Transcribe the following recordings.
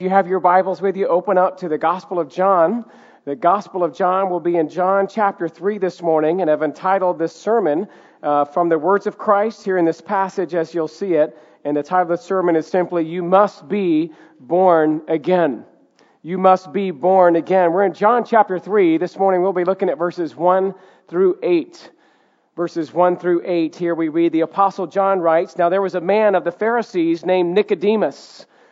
If you have your Bibles with you, open up to the Gospel of John. The Gospel of John will be in John chapter 3 this morning, and I've entitled this sermon uh, from the words of Christ here in this passage as you'll see it. And the title of the sermon is simply, You Must Be Born Again. You must be born again. We're in John chapter 3. This morning we'll be looking at verses 1 through 8. Verses 1 through 8. Here we read, The Apostle John writes, Now there was a man of the Pharisees named Nicodemus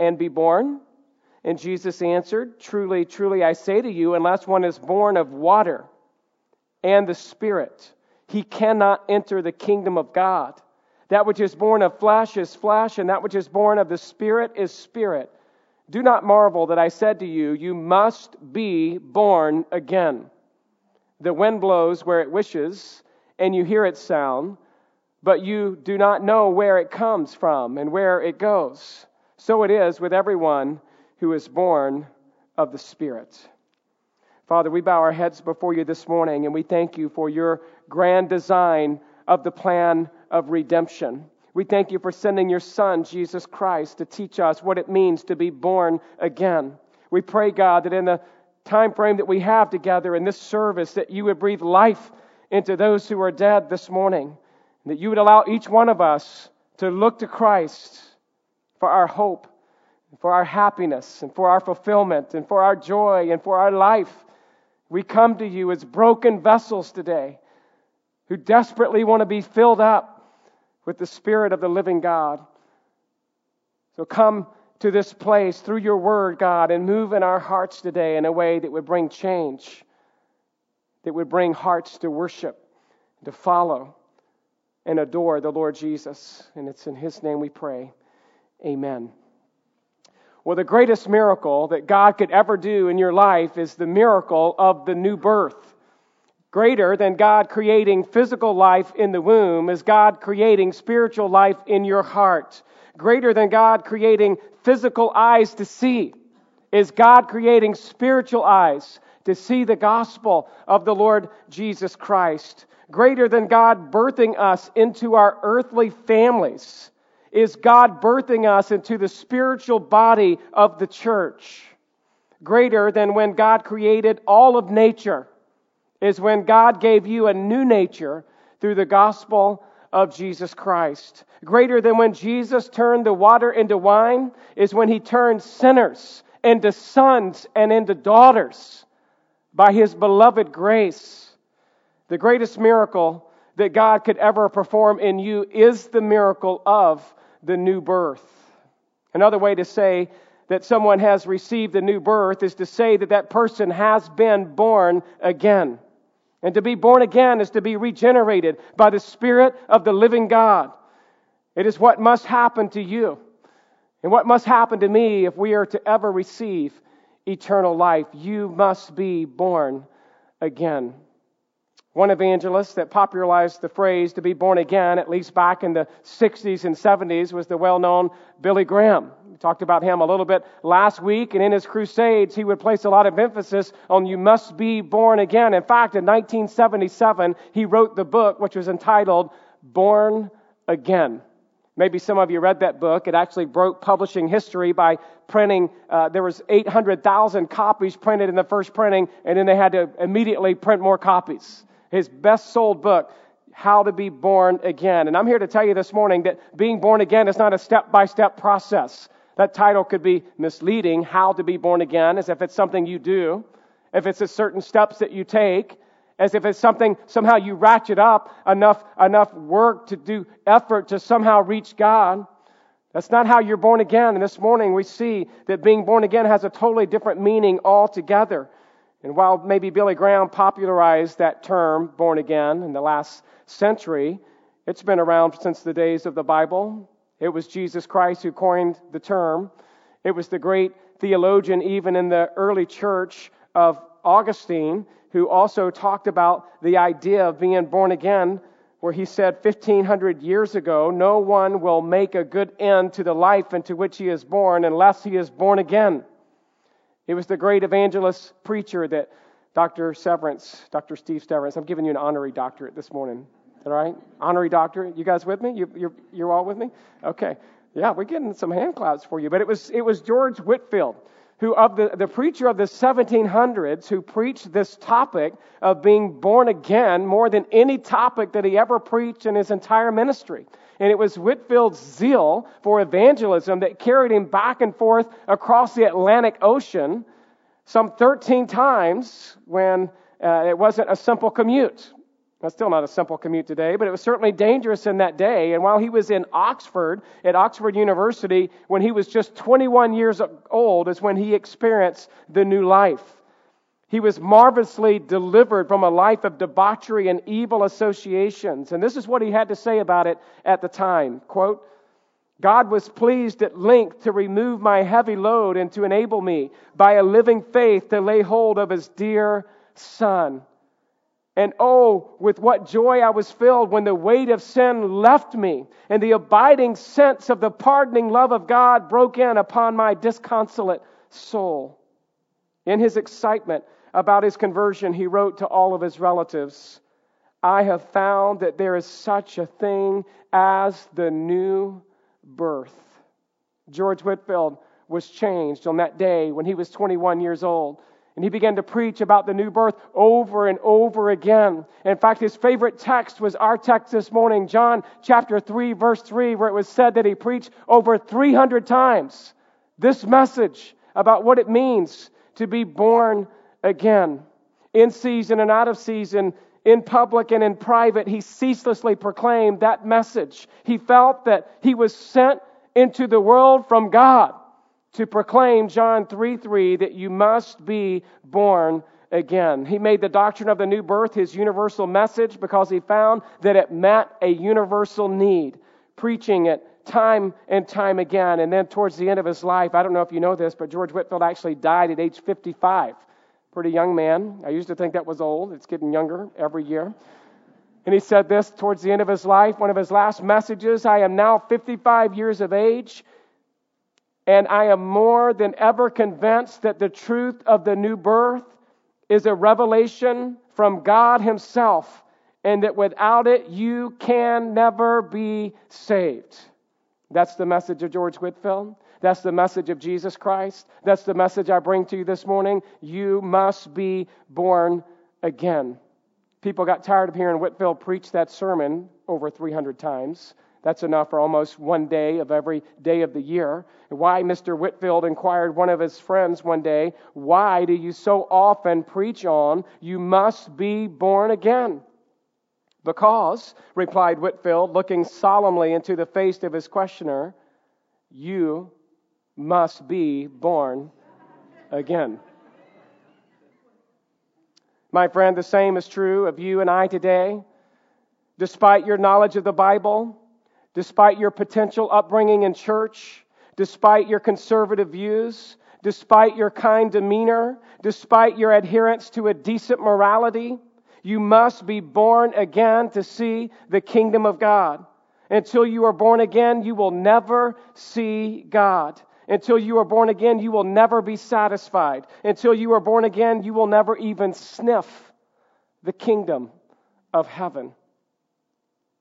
and be born? And Jesus answered, Truly, truly, I say to you, unless one is born of water and the Spirit, he cannot enter the kingdom of God. That which is born of flesh is flesh, and that which is born of the Spirit is spirit. Do not marvel that I said to you, You must be born again. The wind blows where it wishes, and you hear its sound, but you do not know where it comes from and where it goes. So it is with everyone who is born of the Spirit. Father, we bow our heads before you this morning and we thank you for your grand design of the plan of redemption. We thank you for sending your Son, Jesus Christ, to teach us what it means to be born again. We pray, God, that in the time frame that we have together in this service, that you would breathe life into those who are dead this morning, that you would allow each one of us to look to Christ for our hope, for our happiness, and for our fulfillment, and for our joy, and for our life. We come to you as broken vessels today who desperately want to be filled up with the Spirit of the living God. So come to this place through your word, God, and move in our hearts today in a way that would bring change, that would bring hearts to worship, to follow, and adore the Lord Jesus. And it's in His name we pray. Amen. Well, the greatest miracle that God could ever do in your life is the miracle of the new birth. Greater than God creating physical life in the womb is God creating spiritual life in your heart. Greater than God creating physical eyes to see is God creating spiritual eyes to see the gospel of the Lord Jesus Christ. Greater than God birthing us into our earthly families is God birthing us into the spiritual body of the church. Greater than when God created all of nature is when God gave you a new nature through the gospel of Jesus Christ. Greater than when Jesus turned the water into wine is when he turned sinners into sons and into daughters by his beloved grace. The greatest miracle that God could ever perform in you is the miracle of the new birth. Another way to say that someone has received a new birth is to say that that person has been born again. And to be born again is to be regenerated by the Spirit of the living God. It is what must happen to you and what must happen to me if we are to ever receive eternal life. You must be born again. One evangelist that popularized the phrase to be born again, at least back in the 60s and 70s, was the well known Billy Graham. We talked about him a little bit last week, and in his crusades, he would place a lot of emphasis on you must be born again. In fact, in 1977, he wrote the book which was entitled Born Again. Maybe some of you read that book. It actually broke publishing history by printing. Uh, there was 800,000 copies printed in the first printing, and then they had to immediately print more copies his best sold book, How to Be Born Again. And I'm here to tell you this morning that being born again is not a step by step process. That title could be misleading, How to Be Born Again, as if it's something you do, if it's a certain steps that you take, as if it's something somehow you ratchet up enough, enough work to do effort to somehow reach God. That's not how you're born again. And this morning we see that being born again has a totally different meaning altogether. And while maybe Billy Graham popularized that term, born again, in the last century, it's been around since the days of the Bible. It was Jesus Christ who coined the term. It was the great theologian, even in the early church of Augustine, who also talked about the idea of being born again, where he said 1500 years ago, No one will make a good end to the life into which he is born unless he is born again. It was the great evangelist preacher that Dr. Severance, Dr. Steve Severance, I'm giving you an honorary doctorate this morning. All right? Honorary doctorate. You guys with me? You, you're, you're all with me? Okay. Yeah, we're getting some hand claps for you. But it was, it was George Whitefield, who of the, the preacher of the 1700s who preached this topic of being born again more than any topic that he ever preached in his entire ministry. And it was Whitefield's zeal for evangelism that carried him back and forth across the Atlantic Ocean some 13 times when uh, it wasn't a simple commute. That's still not a simple commute today, but it was certainly dangerous in that day. And while he was in Oxford, at Oxford University, when he was just 21 years old, is when he experienced the new life. He was marvelously delivered from a life of debauchery and evil associations. And this is what he had to say about it at the time. Quote, God was pleased at length to remove my heavy load and to enable me, by a living faith, to lay hold of his dear Son and oh, with what joy I was filled when the weight of sin left me and the abiding sense of the pardoning love of God broke in upon my disconsolate soul. In his excitement about his conversion, he wrote to all of his relatives I have found that there is such a thing as the new birth. George Whitefield was changed on that day when he was 21 years old. And he began to preach about the new birth over and over again. In fact, his favorite text was our text this morning, John chapter 3, verse 3, where it was said that he preached over 300 times this message about what it means to be born again. In season and out of season, in public and in private, he ceaselessly proclaimed that message. He felt that he was sent into the world from God to proclaim John 3 3 that you must be born again. He made the doctrine of the new birth his universal message because he found that it met a universal need, preaching it time and time again. And then towards the end of his life, I don't know if you know this, but George Whitefield actually died at age 55. Pretty young man. I used to think that was old. It's getting younger every year. And he said this towards the end of his life, one of his last messages I am now 55 years of age and I am more than ever convinced that the truth of the new birth is a revelation from God Himself, and that without it, you can never be saved. That's the message of George Whitefield. That's the message of Jesus Christ. That's the message I bring to you this morning. You must be born again. People got tired of hearing Whitefield preach that sermon over 300 times. That's enough for almost one day of every day of the year. Why, Mr. Whitefield inquired one of his friends one day, why do you so often preach on you must be born again? Because, replied Whitefield, looking solemnly into the face of his questioner, you must be born again. My friend, the same is true of you and I today. Despite your knowledge of the Bible, despite your potential upbringing in church, despite your conservative views, despite your kind demeanor, despite your adherence to a decent morality, you must be born again to see the kingdom of God. Until you are born again, you will never see God. Until you are born again, you will never be satisfied. Until you are born again, you will never even sniff the kingdom of heaven.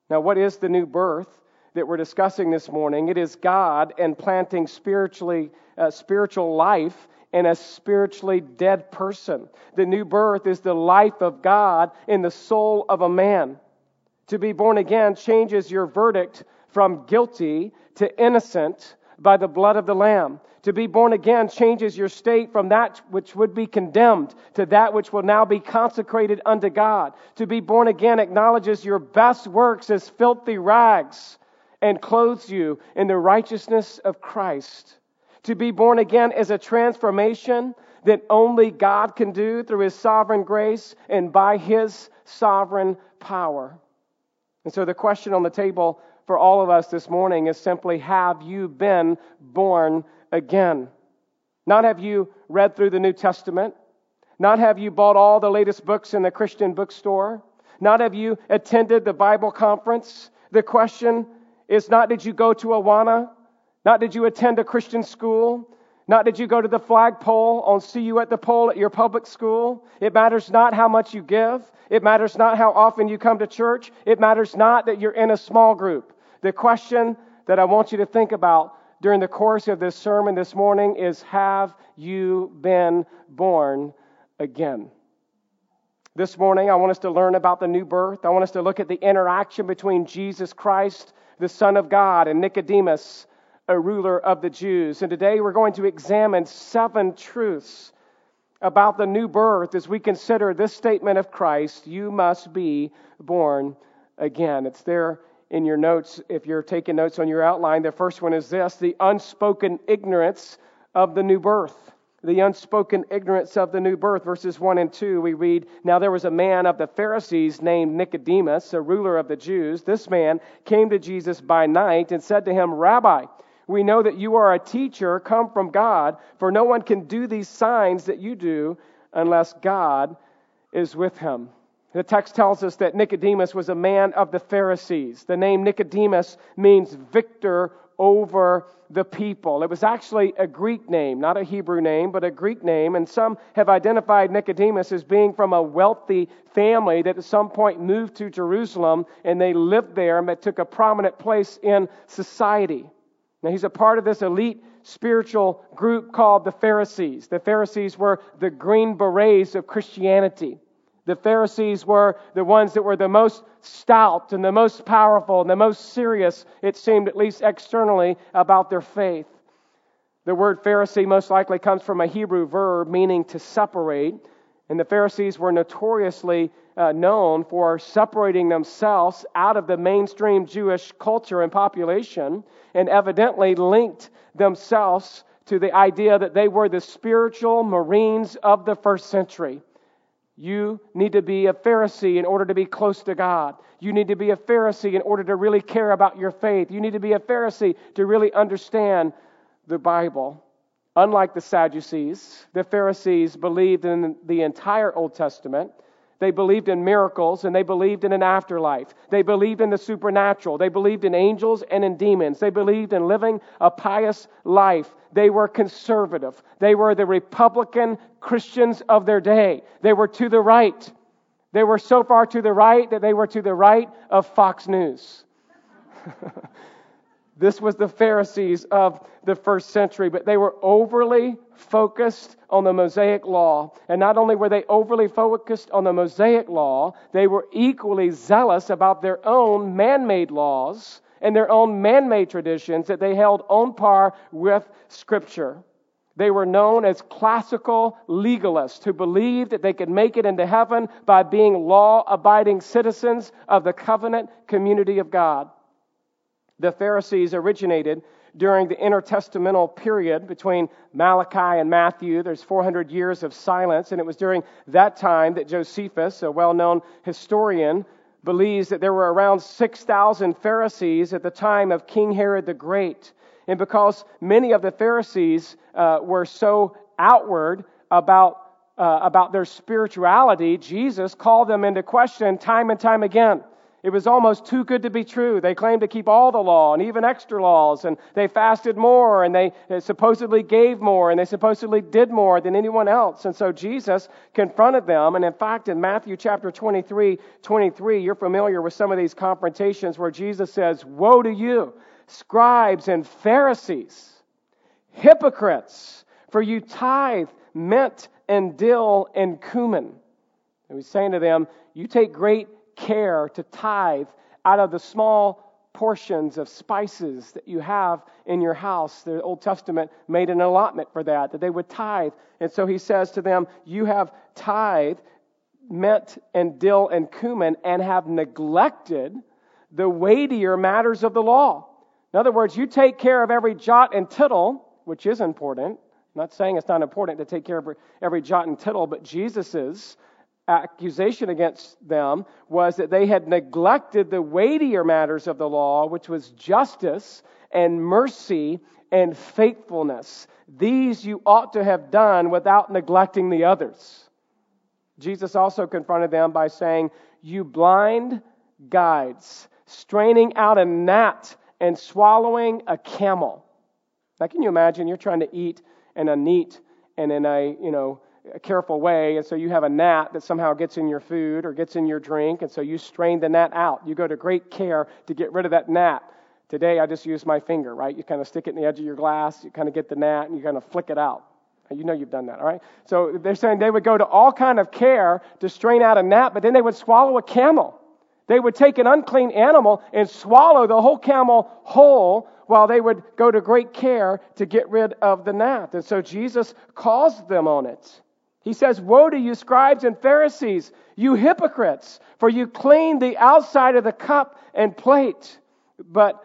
Now, what is the new birth? that we're discussing this morning. It is God and planting spiritually, uh, spiritual life in a spiritually dead person. The new birth is the life of God in the soul of a man. To be born again changes your verdict from guilty to innocent by the blood of the Lamb. To be born again changes your state from that which would be condemned to that which will now be consecrated unto God. To be born again acknowledges your best works as filthy rags and clothes you in the righteousness of Christ. To be born again is a transformation that only God can do through His sovereign grace and by His sovereign power. And so the question on the table for all of us this morning is simply Have you been born again? Not have you read through the New Testament. Not have you bought all the latest books in the Christian bookstore. Not have you attended the Bible conference. The question is not did you go to Awana? Not did you attend a Christian school? Not did you go to the flagpole on see you at the pole at your public school. It matters not how much you give. It matters not how often you come to church. It matters not that you're in a small group. The question that I want you to think about during the course of this sermon this morning is Have you been born again? This morning, I want us to learn about the new birth. I want us to look at the interaction between Jesus Christ, the Son of God, and Nicodemus, a ruler of the Jews. And today we're going to examine seven truths about the new birth as we consider this statement of Christ you must be born again. It's there in your notes if you're taking notes on your outline. The first one is this the unspoken ignorance of the new birth. The unspoken ignorance of the new birth. Verses 1 and 2, we read Now there was a man of the Pharisees named Nicodemus, a ruler of the Jews. This man came to Jesus by night and said to him, Rabbi, we know that you are a teacher come from God, for no one can do these signs that you do unless God is with him. The text tells us that Nicodemus was a man of the Pharisees. The name Nicodemus means victor over the people. It was actually a Greek name, not a Hebrew name, but a Greek name. And some have identified Nicodemus as being from a wealthy family that at some point moved to Jerusalem and they lived there and took a prominent place in society. Now, he's a part of this elite spiritual group called the Pharisees. The Pharisees were the green berets of Christianity. The Pharisees were the ones that were the most stout and the most powerful and the most serious, it seemed, at least externally, about their faith. The word Pharisee most likely comes from a Hebrew verb meaning to separate. And the Pharisees were notoriously uh, known for separating themselves out of the mainstream Jewish culture and population, and evidently linked themselves to the idea that they were the spiritual Marines of the first century. You need to be a Pharisee in order to be close to God. You need to be a Pharisee in order to really care about your faith. You need to be a Pharisee to really understand the Bible. Unlike the Sadducees, the Pharisees believed in the entire Old Testament. They believed in miracles and they believed in an afterlife. They believed in the supernatural. They believed in angels and in demons. They believed in living a pious life. They were conservative. They were the Republican Christians of their day. They were to the right. They were so far to the right that they were to the right of Fox News. This was the Pharisees of the first century, but they were overly focused on the Mosaic law. And not only were they overly focused on the Mosaic law, they were equally zealous about their own man made laws and their own man made traditions that they held on par with Scripture. They were known as classical legalists who believed that they could make it into heaven by being law abiding citizens of the covenant community of God. The Pharisees originated during the intertestamental period between Malachi and Matthew. There's 400 years of silence, and it was during that time that Josephus, a well known historian, believes that there were around 6,000 Pharisees at the time of King Herod the Great. And because many of the Pharisees uh, were so outward about, uh, about their spirituality, Jesus called them into question time and time again. It was almost too good to be true. They claimed to keep all the law and even extra laws, and they fasted more, and they supposedly gave more, and they supposedly did more than anyone else. And so Jesus confronted them. And in fact, in Matthew chapter 23, 23, you're familiar with some of these confrontations where Jesus says, Woe to you, scribes and Pharisees, hypocrites, for you tithe mint and dill and cumin. And he's saying to them, You take great care to tithe out of the small portions of spices that you have in your house. The Old Testament made an allotment for that, that they would tithe. And so he says to them, You have tithe, mint and dill and cumin, and have neglected the weightier matters of the law. In other words, you take care of every jot and tittle, which is important. I'm not saying it's not important to take care of every jot and tittle, but Jesus is accusation against them was that they had neglected the weightier matters of the law, which was justice and mercy and faithfulness. These you ought to have done without neglecting the others. Jesus also confronted them by saying, You blind guides, straining out a gnat and swallowing a camel. Now, can you imagine you're trying to eat in a neat and in a, you know, careful way, and so you have a gnat that somehow gets in your food or gets in your drink, and so you strain the gnat out. You go to great care to get rid of that gnat. Today, I just use my finger, right? You kind of stick it in the edge of your glass, you kind of get the gnat, and you kind of flick it out. You know you've done that, all right? So they're saying they would go to all kind of care to strain out a gnat, but then they would swallow a camel. They would take an unclean animal and swallow the whole camel whole while they would go to great care to get rid of the gnat. And so Jesus calls them on it. He says, Woe to you, scribes and Pharisees, you hypocrites, for you clean the outside of the cup and plate, but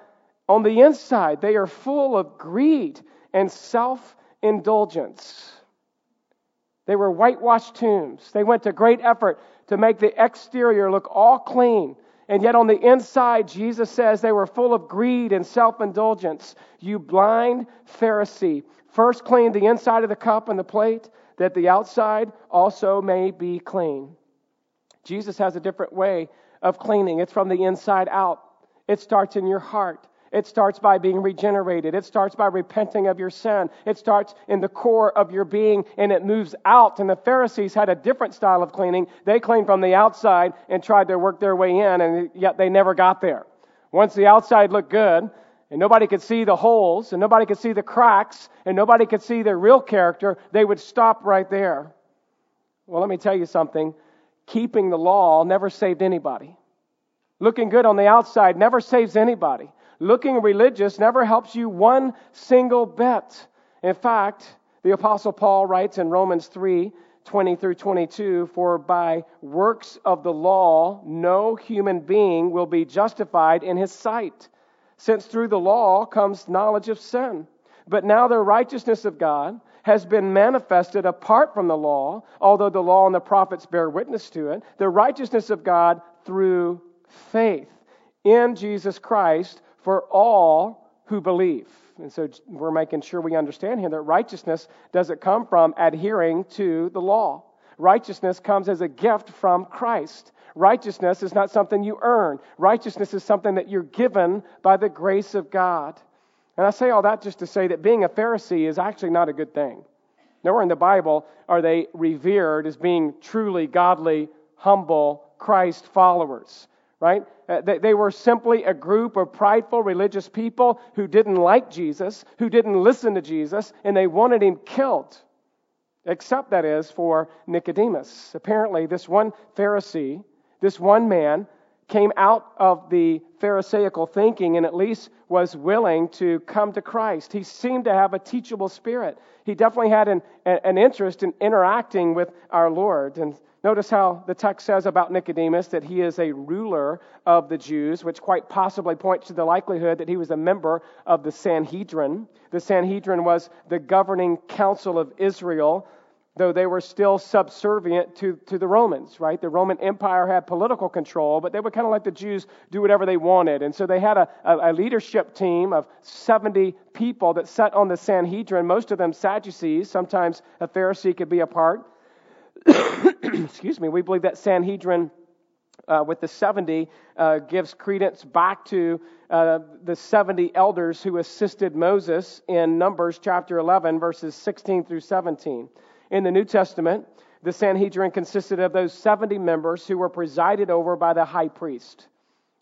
on the inside they are full of greed and self indulgence. They were whitewashed tombs. They went to great effort to make the exterior look all clean. And yet, on the inside, Jesus says they were full of greed and self indulgence. You blind Pharisee, first clean the inside of the cup and the plate, that the outside also may be clean. Jesus has a different way of cleaning. It's from the inside out. It starts in your heart. It starts by being regenerated. It starts by repenting of your sin. It starts in the core of your being and it moves out. And the Pharisees had a different style of cleaning. They cleaned from the outside and tried to work their way in, and yet they never got there. Once the outside looked good, and nobody could see the holes, and nobody could see the cracks, and nobody could see their real character, they would stop right there. Well, let me tell you something. Keeping the law never saved anybody. Looking good on the outside never saves anybody. Looking religious never helps you one single bit. In fact, the Apostle Paul writes in Romans 3 20 through 22 For by works of the law, no human being will be justified in his sight since through the law comes knowledge of sin. But now the righteousness of God has been manifested apart from the law, although the law and the prophets bear witness to it. The righteousness of God through faith in Jesus Christ for all who believe. And so we're making sure we understand here that righteousness doesn't come from adhering to the law. Righteousness comes as a gift from Christ. Righteousness is not something you earn, righteousness is something that you're given by the grace of God. And I say all that just to say that being a Pharisee is actually not a good thing. Nowhere in the Bible are they revered as being truly godly, humble Christ followers, right? Uh, they, they were simply a group of prideful religious people who didn't like Jesus, who didn't listen to Jesus, and they wanted him killed. Except, that is, for Nicodemus. Apparently, this one Pharisee this one man came out of the Pharisaical thinking and at least was willing to come to Christ. He seemed to have a teachable spirit. He definitely had an, an interest in interacting with our Lord. And notice how the text says about Nicodemus that he is a ruler of the Jews, which quite possibly points to the likelihood that he was a member of the Sanhedrin. The Sanhedrin was the governing council of Israel though they were still subservient to, to the Romans, right? The Roman Empire had political control, but they would kind of let the Jews do whatever they wanted. And so they had a, a, leadership team of 70 people that sat on the Sanhedrin, most of them Sadducees. Sometimes a Pharisee could be a part. Excuse me. We believe that Sanhedrin. Uh, with the 70 uh, gives credence back to uh, the 70 elders who assisted Moses in Numbers chapter 11, verses 16 through 17. In the New Testament, the Sanhedrin consisted of those 70 members who were presided over by the high priest.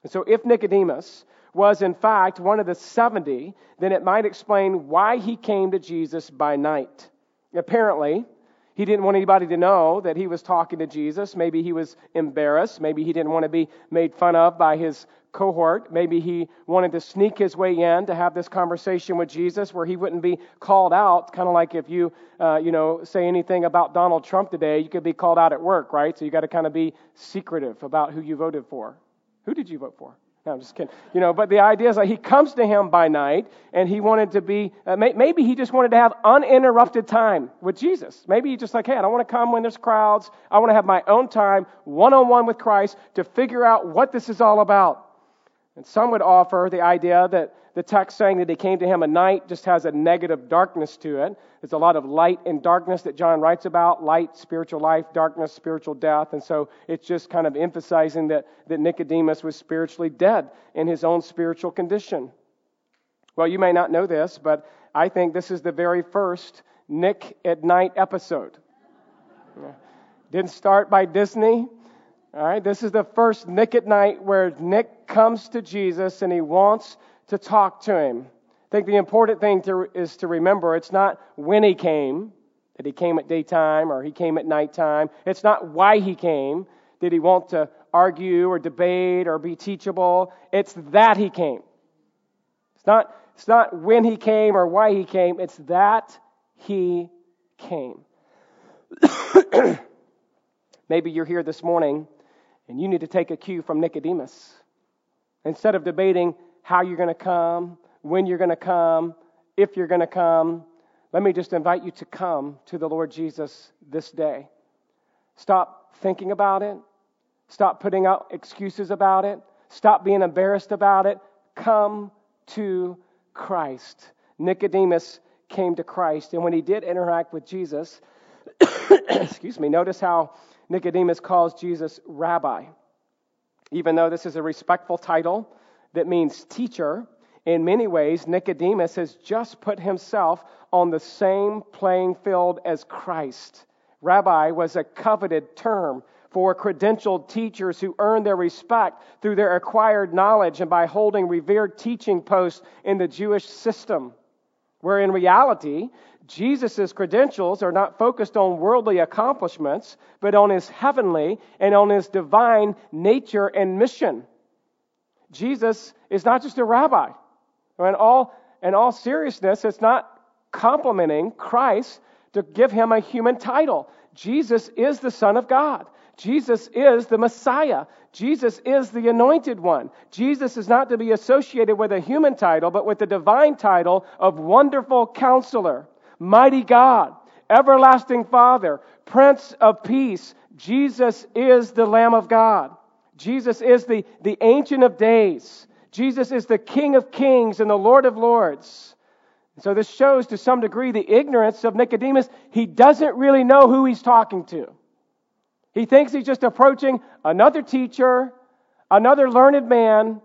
And so, if Nicodemus was in fact one of the 70, then it might explain why he came to Jesus by night. Apparently, he didn't want anybody to know that he was talking to Jesus. Maybe he was embarrassed. Maybe he didn't want to be made fun of by his cohort. Maybe he wanted to sneak his way in to have this conversation with Jesus where he wouldn't be called out. Kind of like if you, uh, you know, say anything about Donald Trump today, you could be called out at work, right? So you got to kind of be secretive about who you voted for. Who did you vote for? No, I'm just kidding. You know, but the idea is that he comes to him by night, and he wanted to be. Uh, may, maybe he just wanted to have uninterrupted time with Jesus. Maybe he just like, hey, I don't want to come when there's crowds. I want to have my own time, one on one with Christ, to figure out what this is all about. And some would offer the idea that the text saying that he came to him at night just has a negative darkness to it. There's a lot of light and darkness that John writes about light, spiritual life, darkness, spiritual death. And so it's just kind of emphasizing that, that Nicodemus was spiritually dead in his own spiritual condition. Well, you may not know this, but I think this is the very first Nick at Nite episode. Didn't start by Disney. All right, this is the first Nick at Nite where Nick comes to Jesus and he wants to talk to him. I think the important thing to, is to remember it's not when he came, that he came at daytime or he came at nighttime. It's not why he came. Did he want to argue or debate or be teachable? It's that he came. It's not, it's not when he came or why he came. It's that he came. Maybe you're here this morning and you need to take a cue from Nicodemus. Instead of debating how you're going to come, when you're going to come, if you're going to come, let me just invite you to come to the Lord Jesus this day. Stop thinking about it. Stop putting out excuses about it. Stop being embarrassed about it. Come to Christ. Nicodemus came to Christ, and when he did interact with Jesus, excuse me, notice how Nicodemus calls Jesus rabbi. Even though this is a respectful title that means teacher, in many ways, Nicodemus has just put himself on the same playing field as Christ. Rabbi was a coveted term for credentialed teachers who earned their respect through their acquired knowledge and by holding revered teaching posts in the Jewish system. Where in reality, Jesus' credentials are not focused on worldly accomplishments, but on his heavenly and on his divine nature and mission. Jesus is not just a rabbi. In all, in all seriousness, it's not complimenting Christ to give him a human title. Jesus is the Son of God. Jesus is the Messiah. Jesus is the anointed one. Jesus is not to be associated with a human title, but with the divine title of Wonderful Counselor, Mighty God, Everlasting Father, Prince of Peace. Jesus is the Lamb of God. Jesus is the, the Ancient of Days. Jesus is the King of Kings and the Lord of Lords. So this shows to some degree the ignorance of Nicodemus. He doesn't really know who he's talking to. He thinks he's just approaching another teacher, another learned man,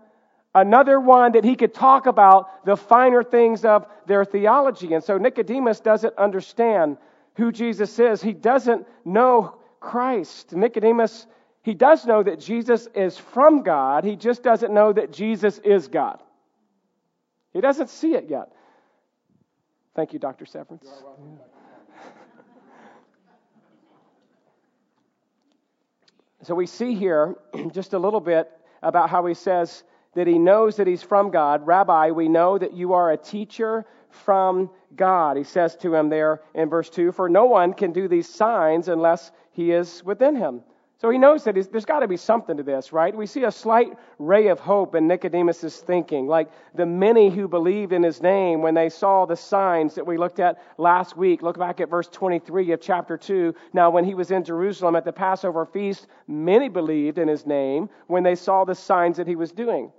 another one that he could talk about the finer things of their theology. And so Nicodemus doesn't understand who Jesus is. He doesn't know Christ. Nicodemus, he does know that Jesus is from God. He just doesn't know that Jesus is God. He doesn't see it yet. Thank you, Dr. Severance. So we see here just a little bit about how he says that he knows that he's from God. Rabbi, we know that you are a teacher from God. He says to him there in verse 2 For no one can do these signs unless he is within him. So he knows that there's got to be something to this, right? We see a slight ray of hope in Nicodemus' thinking, like the many who believed in his name when they saw the signs that we looked at last week. Look back at verse 23 of chapter 2. Now, when he was in Jerusalem at the Passover feast, many believed in his name when they saw the signs that he was doing.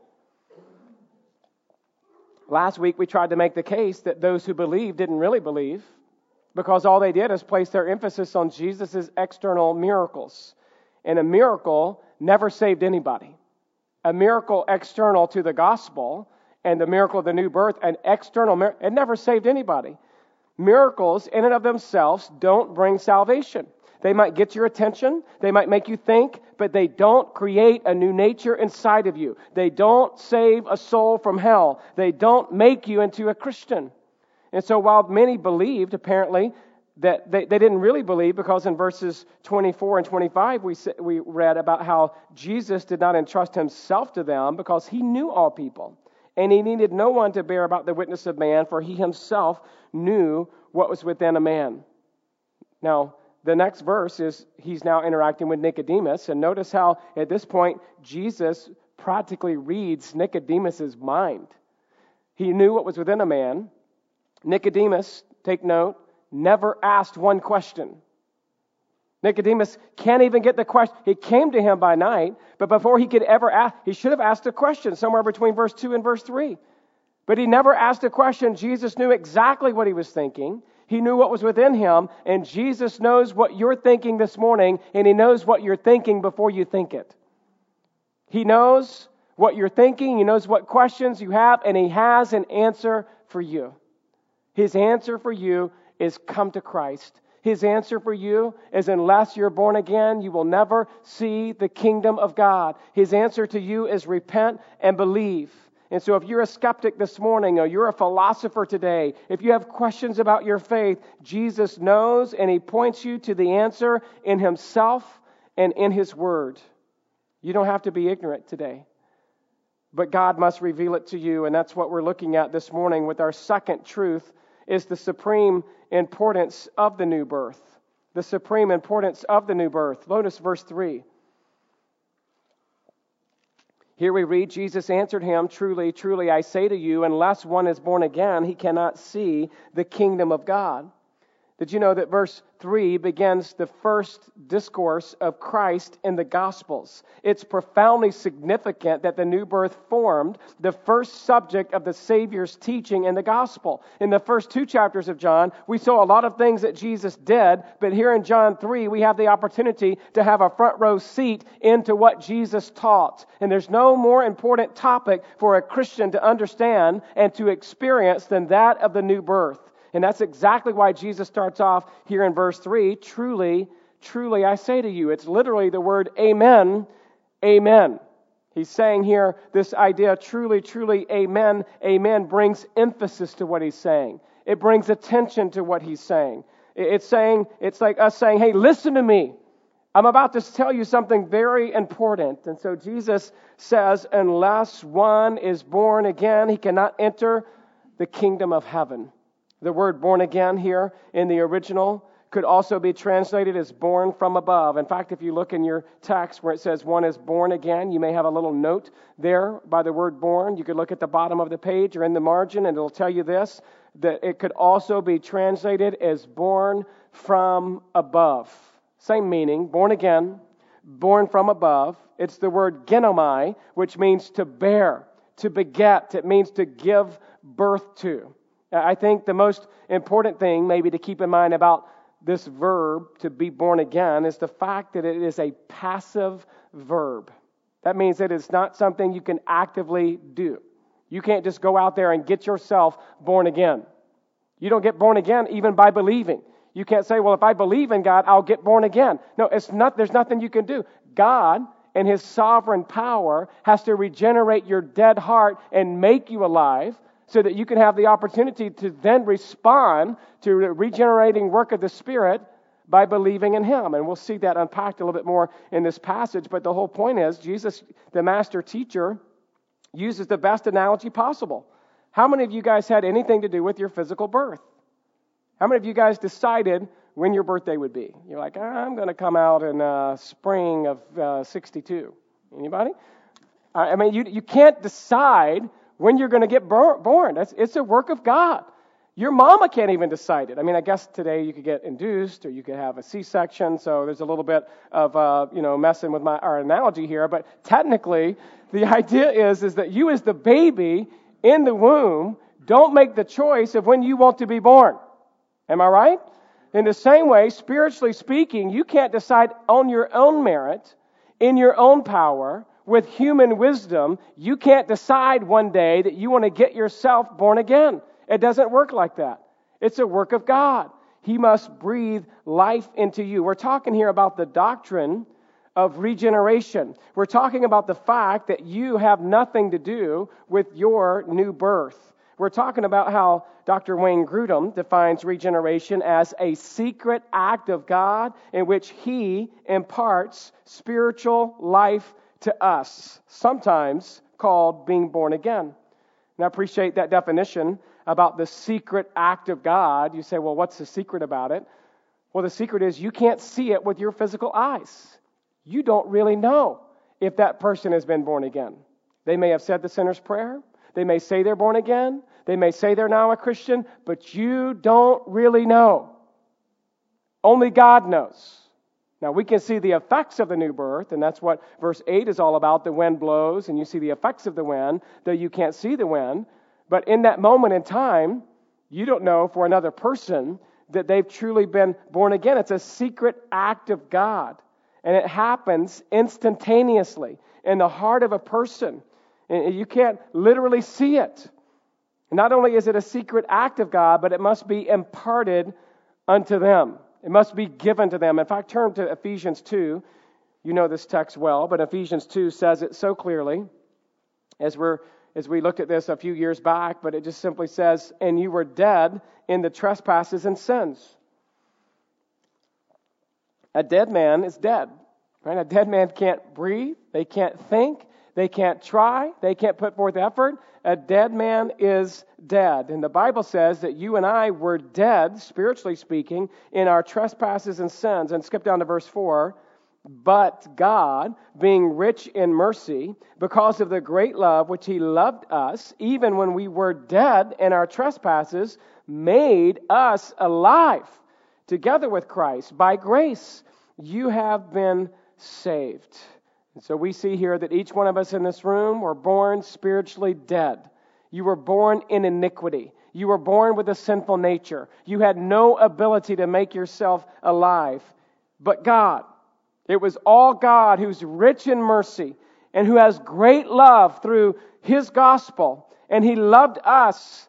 Last week, we tried to make the case that those who believe didn't really believe because all they did is place their emphasis on Jesus' external miracles. And a miracle never saved anybody. A miracle external to the gospel and the miracle of the new birth, an external miracle, it never saved anybody. Miracles, in and of themselves, don't bring salvation. They might get your attention, they might make you think, but they don't create a new nature inside of you. They don't save a soul from hell. They don't make you into a Christian. And so, while many believed, apparently, that they, they didn't really believe because in verses 24 and 25 we, we read about how Jesus did not entrust himself to them because he knew all people. And he needed no one to bear about the witness of man, for he himself knew what was within a man. Now, the next verse is he's now interacting with Nicodemus. And notice how at this point Jesus practically reads Nicodemus's mind. He knew what was within a man. Nicodemus, take note, never asked one question. Nicodemus can't even get the question. He came to him by night, but before he could ever ask, he should have asked a question somewhere between verse 2 and verse 3. But he never asked a question. Jesus knew exactly what he was thinking. He knew what was within him, and Jesus knows what you're thinking this morning, and he knows what you're thinking before you think it. He knows what you're thinking, he knows what questions you have, and he has an answer for you. His answer for you is come to Christ. His answer for you is unless you're born again, you will never see the kingdom of God. His answer to you is repent and believe. And so, if you're a skeptic this morning or you're a philosopher today, if you have questions about your faith, Jesus knows and he points you to the answer in himself and in his word. You don't have to be ignorant today, but God must reveal it to you. And that's what we're looking at this morning with our second truth is the supreme importance of the new birth. The supreme importance of the new birth. Notice verse 3. Here we read, Jesus answered him, Truly, truly, I say to you, unless one is born again, he cannot see the kingdom of God. Did you know that verse 3 begins the first discourse of Christ in the Gospels? It's profoundly significant that the new birth formed the first subject of the Savior's teaching in the Gospel. In the first two chapters of John, we saw a lot of things that Jesus did, but here in John 3, we have the opportunity to have a front row seat into what Jesus taught. And there's no more important topic for a Christian to understand and to experience than that of the new birth. And that's exactly why Jesus starts off here in verse 3 truly, truly, I say to you. It's literally the word amen, amen. He's saying here this idea, truly, truly, amen, amen, brings emphasis to what he's saying. It brings attention to what he's saying. It's saying, it's like us saying, hey, listen to me. I'm about to tell you something very important. And so Jesus says, unless one is born again, he cannot enter the kingdom of heaven. The word born again here in the original could also be translated as born from above. In fact, if you look in your text where it says one is born again, you may have a little note there by the word born. You could look at the bottom of the page or in the margin, and it'll tell you this that it could also be translated as born from above. Same meaning, born again, born from above. It's the word ginomai, which means to bear, to beget. It means to give birth to. I think the most important thing, maybe, to keep in mind about this verb to be born again is the fact that it is a passive verb. That means that it's not something you can actively do. You can't just go out there and get yourself born again. You don't get born again even by believing. You can't say, well, if I believe in God, I'll get born again. No, it's not, there's nothing you can do. God, in His sovereign power, has to regenerate your dead heart and make you alive so that you can have the opportunity to then respond to the regenerating work of the Spirit by believing in Him. And we'll see that unpacked a little bit more in this passage. But the whole point is, Jesus, the master teacher, uses the best analogy possible. How many of you guys had anything to do with your physical birth? How many of you guys decided when your birthday would be? You're like, I'm going to come out in uh, spring of uh, 62. Anybody? I mean, you, you can't decide when you're going to get born. That's, it's a work of God. Your mama can't even decide it. I mean, I guess today you could get induced or you could have a C-section, so there's a little bit of, uh, you know, messing with my, our analogy here. But technically, the idea is, is that you as the baby in the womb don't make the choice of when you want to be born. Am I right? In the same way, spiritually speaking, you can't decide on your own merit, in your own power, with human wisdom, you can't decide one day that you want to get yourself born again. It doesn't work like that. It's a work of God. He must breathe life into you. We're talking here about the doctrine of regeneration. We're talking about the fact that you have nothing to do with your new birth. We're talking about how Dr. Wayne Grudem defines regeneration as a secret act of God in which he imparts spiritual life to us, sometimes called being born again. And I appreciate that definition about the secret act of God. You say, well, what's the secret about it? Well, the secret is you can't see it with your physical eyes. You don't really know if that person has been born again. They may have said the sinner's prayer. They may say they're born again. They may say they're now a Christian, but you don't really know. Only God knows. Now, we can see the effects of the new birth, and that's what verse 8 is all about. The wind blows, and you see the effects of the wind, though you can't see the wind. But in that moment in time, you don't know for another person that they've truly been born again. It's a secret act of God. And it happens instantaneously in the heart of a person. You can't literally see it. Not only is it a secret act of God, but it must be imparted unto them. It must be given to them. If I turn to Ephesians 2, you know this text well, but Ephesians 2 says it so clearly as we're as we looked at this a few years back, but it just simply says, And you were dead in the trespasses and sins. A dead man is dead. Right? A dead man can't breathe, they can't think, they can't try, they can't put forth effort. A dead man is dead. And the Bible says that you and I were dead, spiritually speaking, in our trespasses and sins. And skip down to verse 4. But God, being rich in mercy, because of the great love which He loved us, even when we were dead in our trespasses, made us alive together with Christ. By grace, you have been saved. And so we see here that each one of us in this room were born spiritually dead. You were born in iniquity. You were born with a sinful nature. You had no ability to make yourself alive. But God, it was all God who's rich in mercy and who has great love through his gospel. And he loved us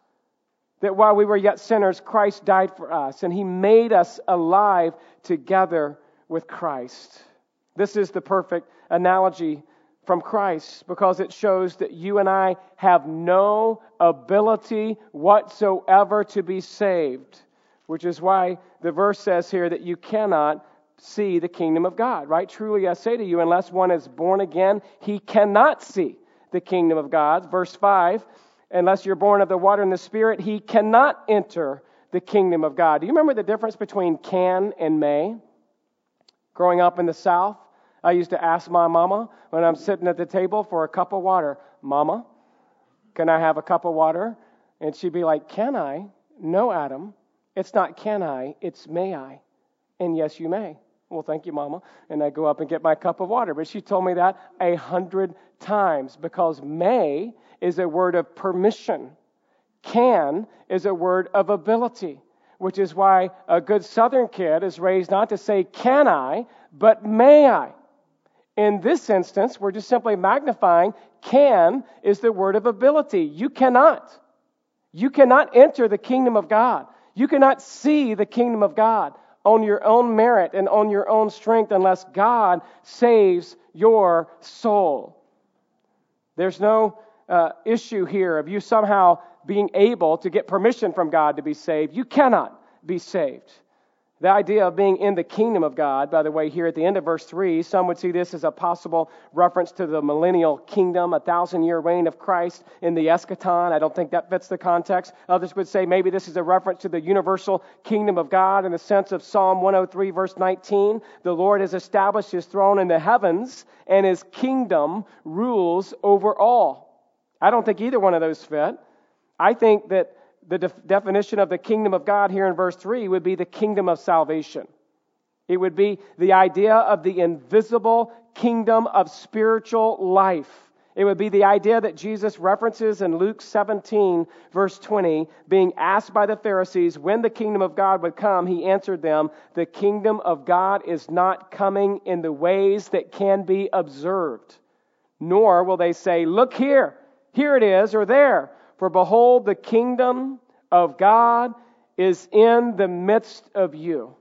that while we were yet sinners, Christ died for us. And he made us alive together with Christ. This is the perfect analogy from Christ because it shows that you and I have no ability whatsoever to be saved, which is why the verse says here that you cannot see the kingdom of God, right? Truly I say to you, unless one is born again, he cannot see the kingdom of God. Verse 5 Unless you're born of the water and the Spirit, he cannot enter the kingdom of God. Do you remember the difference between can and may? Growing up in the South, I used to ask my mama when I'm sitting at the table for a cup of water, Mama, can I have a cup of water? And she'd be like, Can I? No, Adam. It's not can I, it's may I. And yes, you may. Well, thank you, Mama. And I go up and get my cup of water. But she told me that a hundred times because may is a word of permission, can is a word of ability, which is why a good Southern kid is raised not to say, Can I, but may I. In this instance, we're just simply magnifying can is the word of ability. You cannot. You cannot enter the kingdom of God. You cannot see the kingdom of God on your own merit and on your own strength unless God saves your soul. There's no uh, issue here of you somehow being able to get permission from God to be saved. You cannot be saved. The idea of being in the kingdom of God, by the way, here at the end of verse 3, some would see this as a possible reference to the millennial kingdom, a thousand year reign of Christ in the eschaton. I don't think that fits the context. Others would say maybe this is a reference to the universal kingdom of God in the sense of Psalm 103, verse 19. The Lord has established his throne in the heavens, and his kingdom rules over all. I don't think either one of those fit. I think that the def- definition of the kingdom of God here in verse 3 would be the kingdom of salvation. It would be the idea of the invisible kingdom of spiritual life. It would be the idea that Jesus references in Luke 17, verse 20, being asked by the Pharisees when the kingdom of God would come. He answered them, The kingdom of God is not coming in the ways that can be observed. Nor will they say, Look here, here it is, or there. For behold, the kingdom of God is in the midst of you.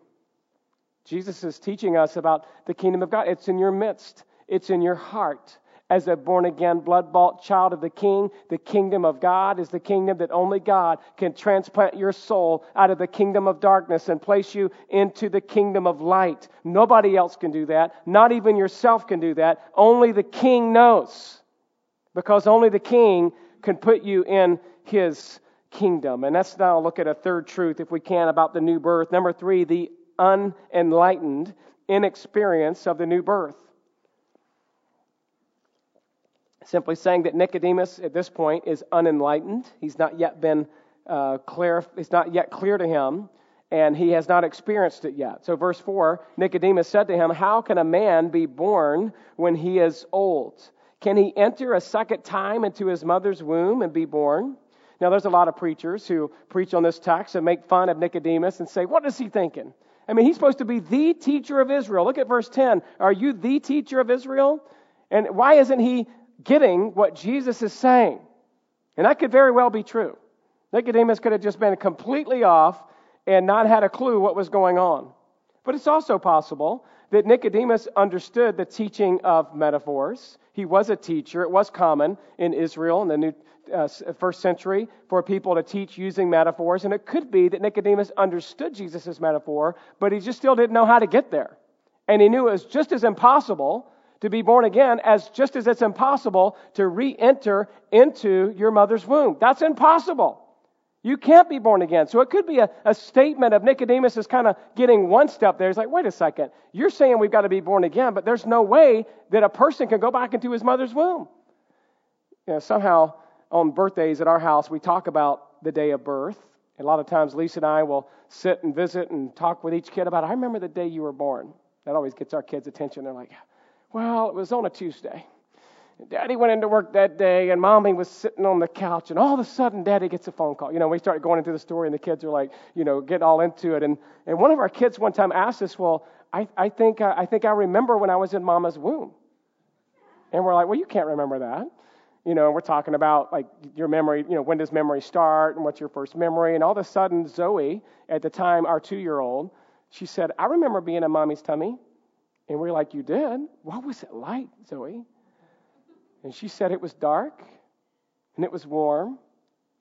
Jesus is teaching us about the kingdom of God. It's in your midst, it's in your heart. As a born again, blood bought child of the King, the kingdom of God is the kingdom that only God can transplant your soul out of the kingdom of darkness and place you into the kingdom of light. Nobody else can do that. Not even yourself can do that. Only the King knows. Because only the King can put you in his kingdom. And let's now look at a third truth, if we can, about the new birth. Number three, the unenlightened inexperience of the new birth. Simply saying that Nicodemus at this point is unenlightened. He's not yet been uh, clear. It's not yet clear to him, and he has not experienced it yet. So, verse four, Nicodemus said to him, "How can a man be born when he is old?" Can he enter a second time into his mother's womb and be born? Now, there's a lot of preachers who preach on this text and make fun of Nicodemus and say, What is he thinking? I mean, he's supposed to be the teacher of Israel. Look at verse 10. Are you the teacher of Israel? And why isn't he getting what Jesus is saying? And that could very well be true. Nicodemus could have just been completely off and not had a clue what was going on. But it's also possible that Nicodemus understood the teaching of metaphors. He was a teacher. It was common in Israel in the New uh, first century for people to teach using metaphors, and it could be that Nicodemus understood Jesus' metaphor, but he just still didn't know how to get there. And he knew it was just as impossible to be born again as just as it's impossible to re enter into your mother's womb. That's impossible. You can't be born again. So it could be a, a statement of Nicodemus is kind of getting one step there. He's like, wait a second. You're saying we've got to be born again, but there's no way that a person can go back into his mother's womb. You know, somehow on birthdays at our house, we talk about the day of birth. a lot of times, Lisa and I will sit and visit and talk with each kid about, I remember the day you were born. That always gets our kids' attention. They're like, well, it was on a Tuesday. Daddy went into work that day, and mommy was sitting on the couch, and all of a sudden, daddy gets a phone call. You know, we started going into the story, and the kids are like, you know, get all into it. And, and one of our kids one time asked us, Well, I, I, think, uh, I think I remember when I was in mama's womb. And we're like, Well, you can't remember that. You know, we're talking about like your memory, you know, when does memory start and what's your first memory? And all of a sudden, Zoe, at the time, our two year old, she said, I remember being in mommy's tummy. And we're like, You did? What was it like, Zoe? And she said it was dark and it was warm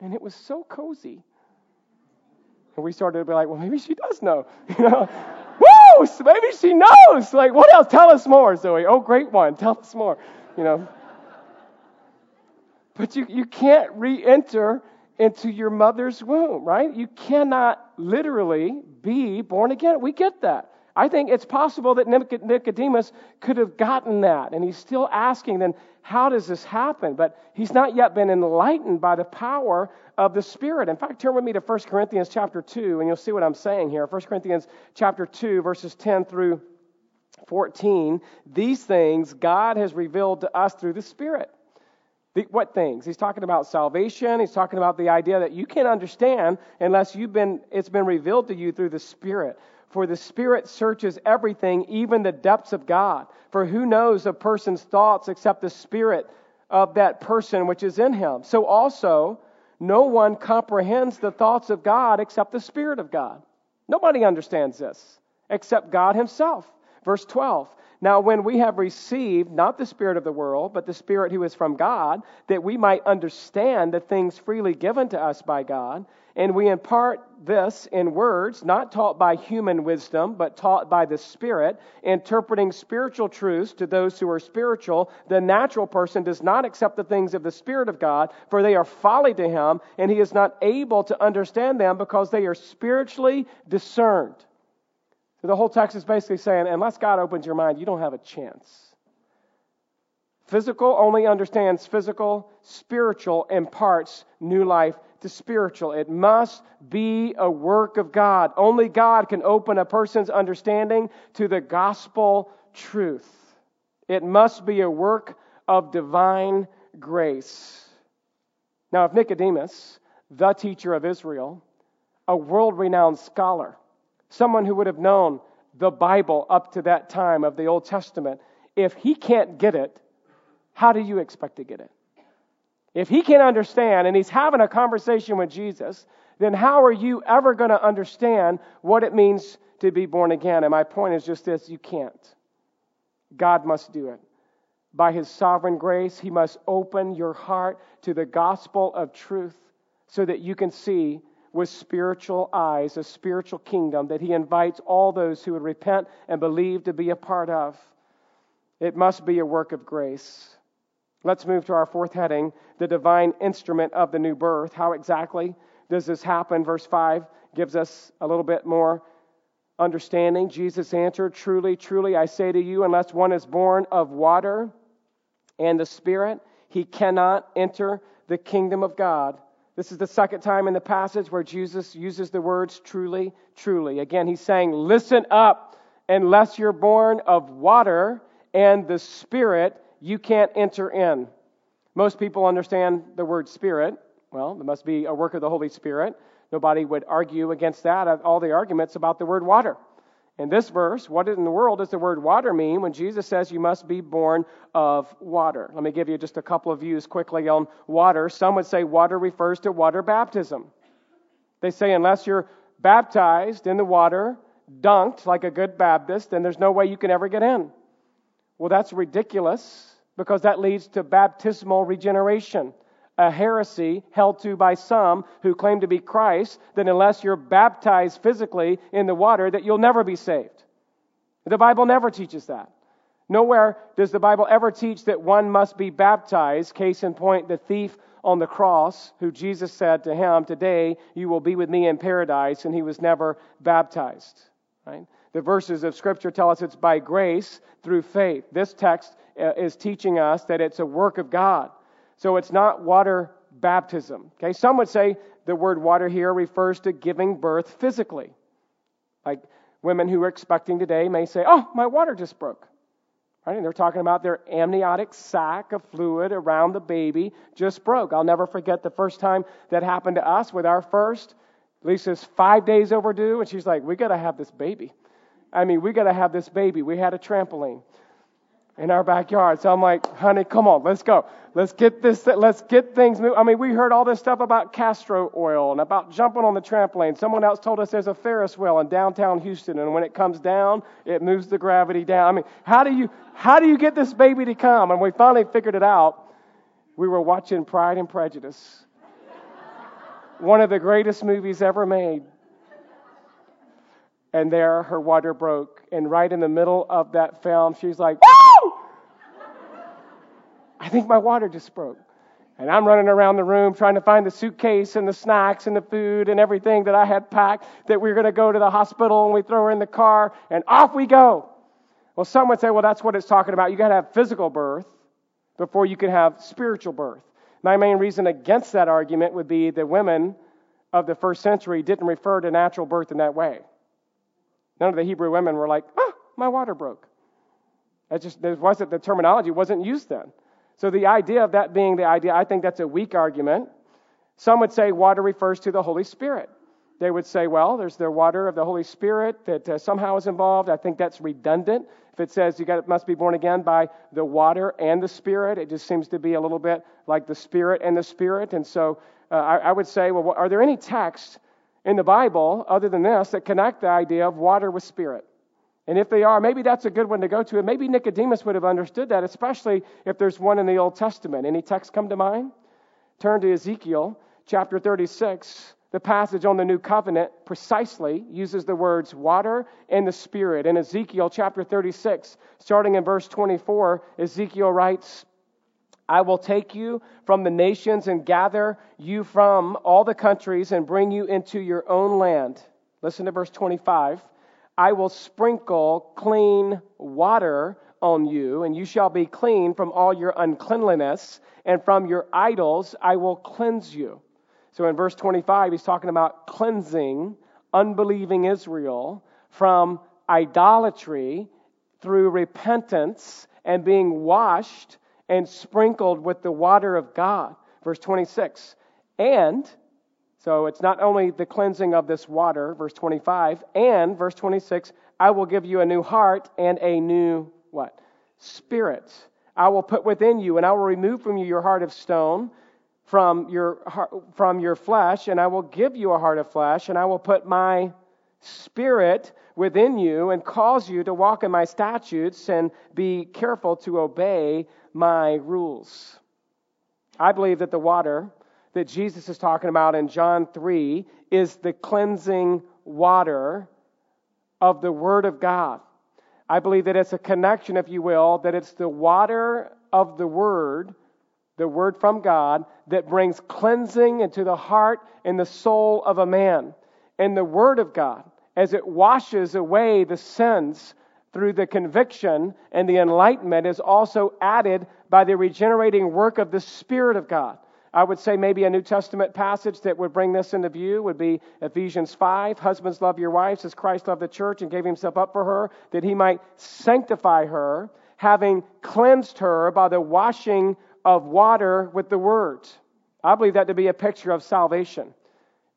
and it was so cozy. And we started to be like, well, maybe she does know. You know? Woo! Maybe she knows. Like, what else? Tell us more, Zoe. Oh, great one. Tell us more. You know. But you, you can't re enter into your mother's womb, right? You cannot literally be born again. We get that. I think it's possible that Nicodemus could have gotten that, and he's still asking, then, how does this happen? But he's not yet been enlightened by the power of the Spirit. In fact, turn with me to 1 Corinthians chapter 2, and you'll see what I'm saying here. 1 Corinthians chapter 2, verses 10 through 14. These things God has revealed to us through the Spirit. What things? He's talking about salvation. He's talking about the idea that you can't understand unless you've been, it's been revealed to you through the Spirit. For the Spirit searches everything, even the depths of God. For who knows a person's thoughts except the Spirit of that person which is in him? So also, no one comprehends the thoughts of God except the Spirit of God. Nobody understands this except God Himself. Verse 12. Now, when we have received not the Spirit of the world, but the Spirit who is from God, that we might understand the things freely given to us by God, and we impart this in words, not taught by human wisdom, but taught by the Spirit, interpreting spiritual truths to those who are spiritual. The natural person does not accept the things of the Spirit of God, for they are folly to him, and he is not able to understand them because they are spiritually discerned. So the whole text is basically saying, unless God opens your mind, you don't have a chance. Physical only understands physical, spiritual imparts new life to spiritual. It must be a work of God. Only God can open a person's understanding to the gospel truth. It must be a work of divine grace. Now, if Nicodemus, the teacher of Israel, a world renowned scholar, someone who would have known the Bible up to that time of the Old Testament, if he can't get it, how do you expect to get it? If he can't understand and he's having a conversation with Jesus, then how are you ever going to understand what it means to be born again? And my point is just this you can't. God must do it. By his sovereign grace, he must open your heart to the gospel of truth so that you can see with spiritual eyes a spiritual kingdom that he invites all those who would repent and believe to be a part of. It must be a work of grace. Let's move to our fourth heading the divine instrument of the new birth. How exactly does this happen? Verse 5 gives us a little bit more understanding. Jesus answered, Truly, truly, I say to you, unless one is born of water and the Spirit, he cannot enter the kingdom of God. This is the second time in the passage where Jesus uses the words truly, truly. Again, he's saying, Listen up, unless you're born of water and the Spirit, you can't enter in. Most people understand the word spirit Well, there must be a work of the Holy Spirit. Nobody would argue against that, uh, all the arguments about the word water. In this verse, what in the world does the word water mean when Jesus says you must be born of water? Let me give you just a couple of views quickly on water. Some would say water refers to water baptism. They say unless you're baptized in the water, dunked like a good Baptist, then there's no way you can ever get in. Well, that's ridiculous because that leads to baptismal regeneration a heresy held to by some who claim to be Christ that unless you're baptized physically in the water that you'll never be saved. The Bible never teaches that. Nowhere does the Bible ever teach that one must be baptized. Case in point, the thief on the cross, who Jesus said to him, Today you will be with me in paradise, and he was never baptized. Right? The verses of Scripture tell us it's by grace through faith. This text uh, is teaching us that it's a work of God. So it's not water baptism. Okay, some would say the word water here refers to giving birth physically. Like women who are expecting today may say, "Oh, my water just broke." Right? And they're talking about their amniotic sac of fluid around the baby just broke. I'll never forget the first time that happened to us with our first. Lisa's five days overdue, and she's like, "We got to have this baby." I mean, we got to have this baby. We had a trampoline in our backyard. So I'm like, honey, come on, let's go. Let's get this, let's get things moving. I mean, we heard all this stuff about castor oil and about jumping on the trampoline. Someone else told us there's a Ferris wheel in downtown Houston, and when it comes down, it moves the gravity down. I mean, how do you, how do you get this baby to come? And we finally figured it out. We were watching Pride and Prejudice, one of the greatest movies ever made. And there her water broke. And right in the middle of that film, she's like, Woo! I think my water just broke. And I'm running around the room trying to find the suitcase and the snacks and the food and everything that I had packed that we were going to go to the hospital and we throw her in the car and off we go. Well, some would say, well, that's what it's talking about. You got to have physical birth before you can have spiritual birth. My main reason against that argument would be that women of the first century didn't refer to natural birth in that way. None of the Hebrew women were like, oh, my water broke. That just there wasn't the terminology wasn't used then. So the idea of that being the idea, I think that's a weak argument. Some would say water refers to the Holy Spirit. They would say, well, there's the water of the Holy Spirit that uh, somehow is involved. I think that's redundant. If it says you got, must be born again by the water and the Spirit, it just seems to be a little bit like the Spirit and the Spirit. And so uh, I, I would say, well, are there any texts in the Bible other than this that connect the idea of water with Spirit? And if they are, maybe that's a good one to go to. And maybe Nicodemus would have understood that, especially if there's one in the Old Testament. Any text come to mind? Turn to Ezekiel chapter 36. The passage on the new covenant precisely uses the words water and the spirit. In Ezekiel chapter 36, starting in verse 24, Ezekiel writes, I will take you from the nations and gather you from all the countries and bring you into your own land. Listen to verse 25. I will sprinkle clean water on you, and you shall be clean from all your uncleanliness, and from your idols I will cleanse you. So in verse 25, he's talking about cleansing unbelieving Israel from idolatry through repentance and being washed and sprinkled with the water of God. Verse 26. And so it's not only the cleansing of this water, verse 25, and verse 26, I will give you a new heart and a new what? Spirit. I will put within you, and I will remove from you your heart of stone from your from your flesh, and I will give you a heart of flesh, and I will put my spirit within you and cause you to walk in my statutes and be careful to obey my rules. I believe that the water that Jesus is talking about in John 3 is the cleansing water of the Word of God. I believe that it's a connection, if you will, that it's the water of the Word, the Word from God, that brings cleansing into the heart and the soul of a man. And the Word of God, as it washes away the sins through the conviction and the enlightenment, is also added by the regenerating work of the Spirit of God. I would say maybe a New Testament passage that would bring this into view would be Ephesians 5. Husbands, love your wives as Christ loved the church and gave himself up for her, that he might sanctify her, having cleansed her by the washing of water with the word. I believe that to be a picture of salvation.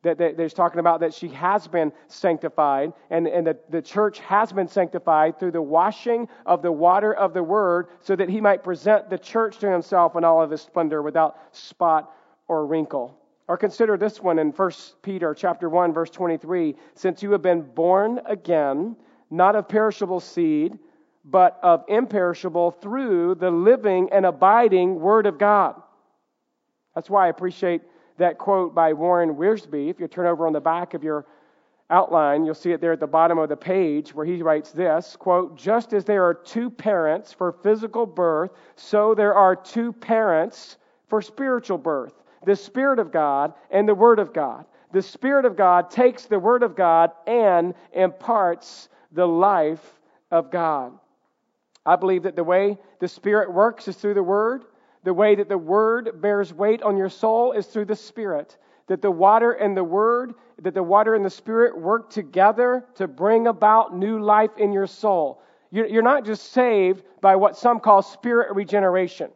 That, that there's talking about that she has been sanctified, and, and that the church has been sanctified through the washing of the water of the word, so that he might present the church to himself in all of his splendor without spot or wrinkle. Or consider this one in 1 Peter chapter 1 verse 23, since you have been born again, not of perishable seed, but of imperishable through the living and abiding word of God. That's why I appreciate that quote by Warren Wiersbe. If you turn over on the back of your outline, you'll see it there at the bottom of the page where he writes this quote, just as there are two parents for physical birth, so there are two parents for spiritual birth the Spirit of God and the Word of God. The Spirit of God takes the Word of God and imparts the life of God. I believe that the way the Spirit works is through the Word. The way that the Word bears weight on your soul is through the Spirit. That the water and the Word, that the water and the Spirit work together to bring about new life in your soul. You're not just saved by what some call spirit regeneration.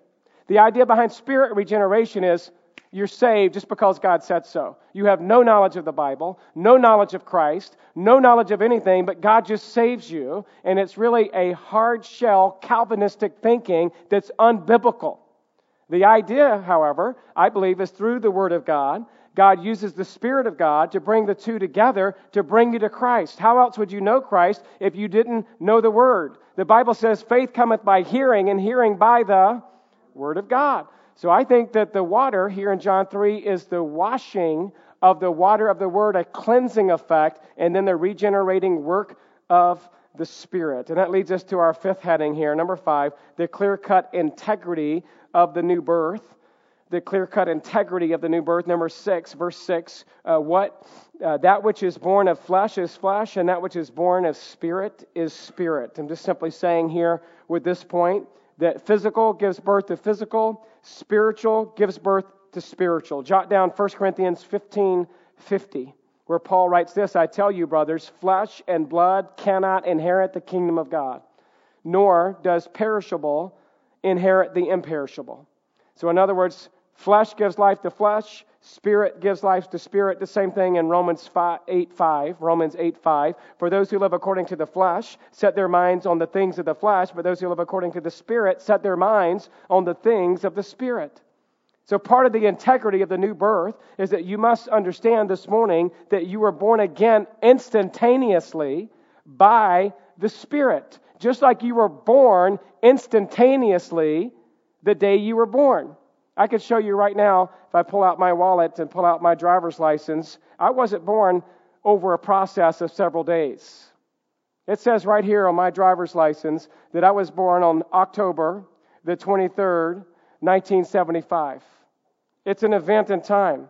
The idea behind spirit regeneration is you're saved just because God said so. You have no knowledge of the Bible, no knowledge of Christ, no knowledge of anything, but God just saves you. And it's really a hard shell Calvinistic thinking that's unbiblical. The idea, however, I believe, is through the Word of God. God uses the Spirit of God to bring the two together to bring you to Christ. How else would you know Christ if you didn't know the Word? The Bible says faith cometh by hearing, and hearing by the Word of God. So I think that the water here in John 3 is the washing of the water of the Word, a cleansing effect, and then the regenerating work of the Spirit. And that leads us to our fifth heading here, number five, the clear cut integrity of the new birth. The clear cut integrity of the new birth. Number six, verse six, uh, what? Uh, that which is born of flesh is flesh, and that which is born of spirit is spirit. I'm just simply saying here with this point that physical gives birth to physical, spiritual gives birth to spiritual. Jot down 1 Corinthians 15 50 where Paul writes this I tell you, brothers, flesh and blood cannot inherit the kingdom of God, nor does perishable inherit the imperishable. So, in other words, flesh gives life to flesh, spirit gives life to spirit. The same thing in Romans 5, 8 5. Romans 8 5. For those who live according to the flesh set their minds on the things of the flesh, but those who live according to the spirit set their minds on the things of the spirit. So, part of the integrity of the new birth is that you must understand this morning that you were born again instantaneously by the Spirit, just like you were born instantaneously the day you were born. I could show you right now, if I pull out my wallet and pull out my driver's license, I wasn't born over a process of several days. It says right here on my driver's license that I was born on October the 23rd, 1975. It's an event in time.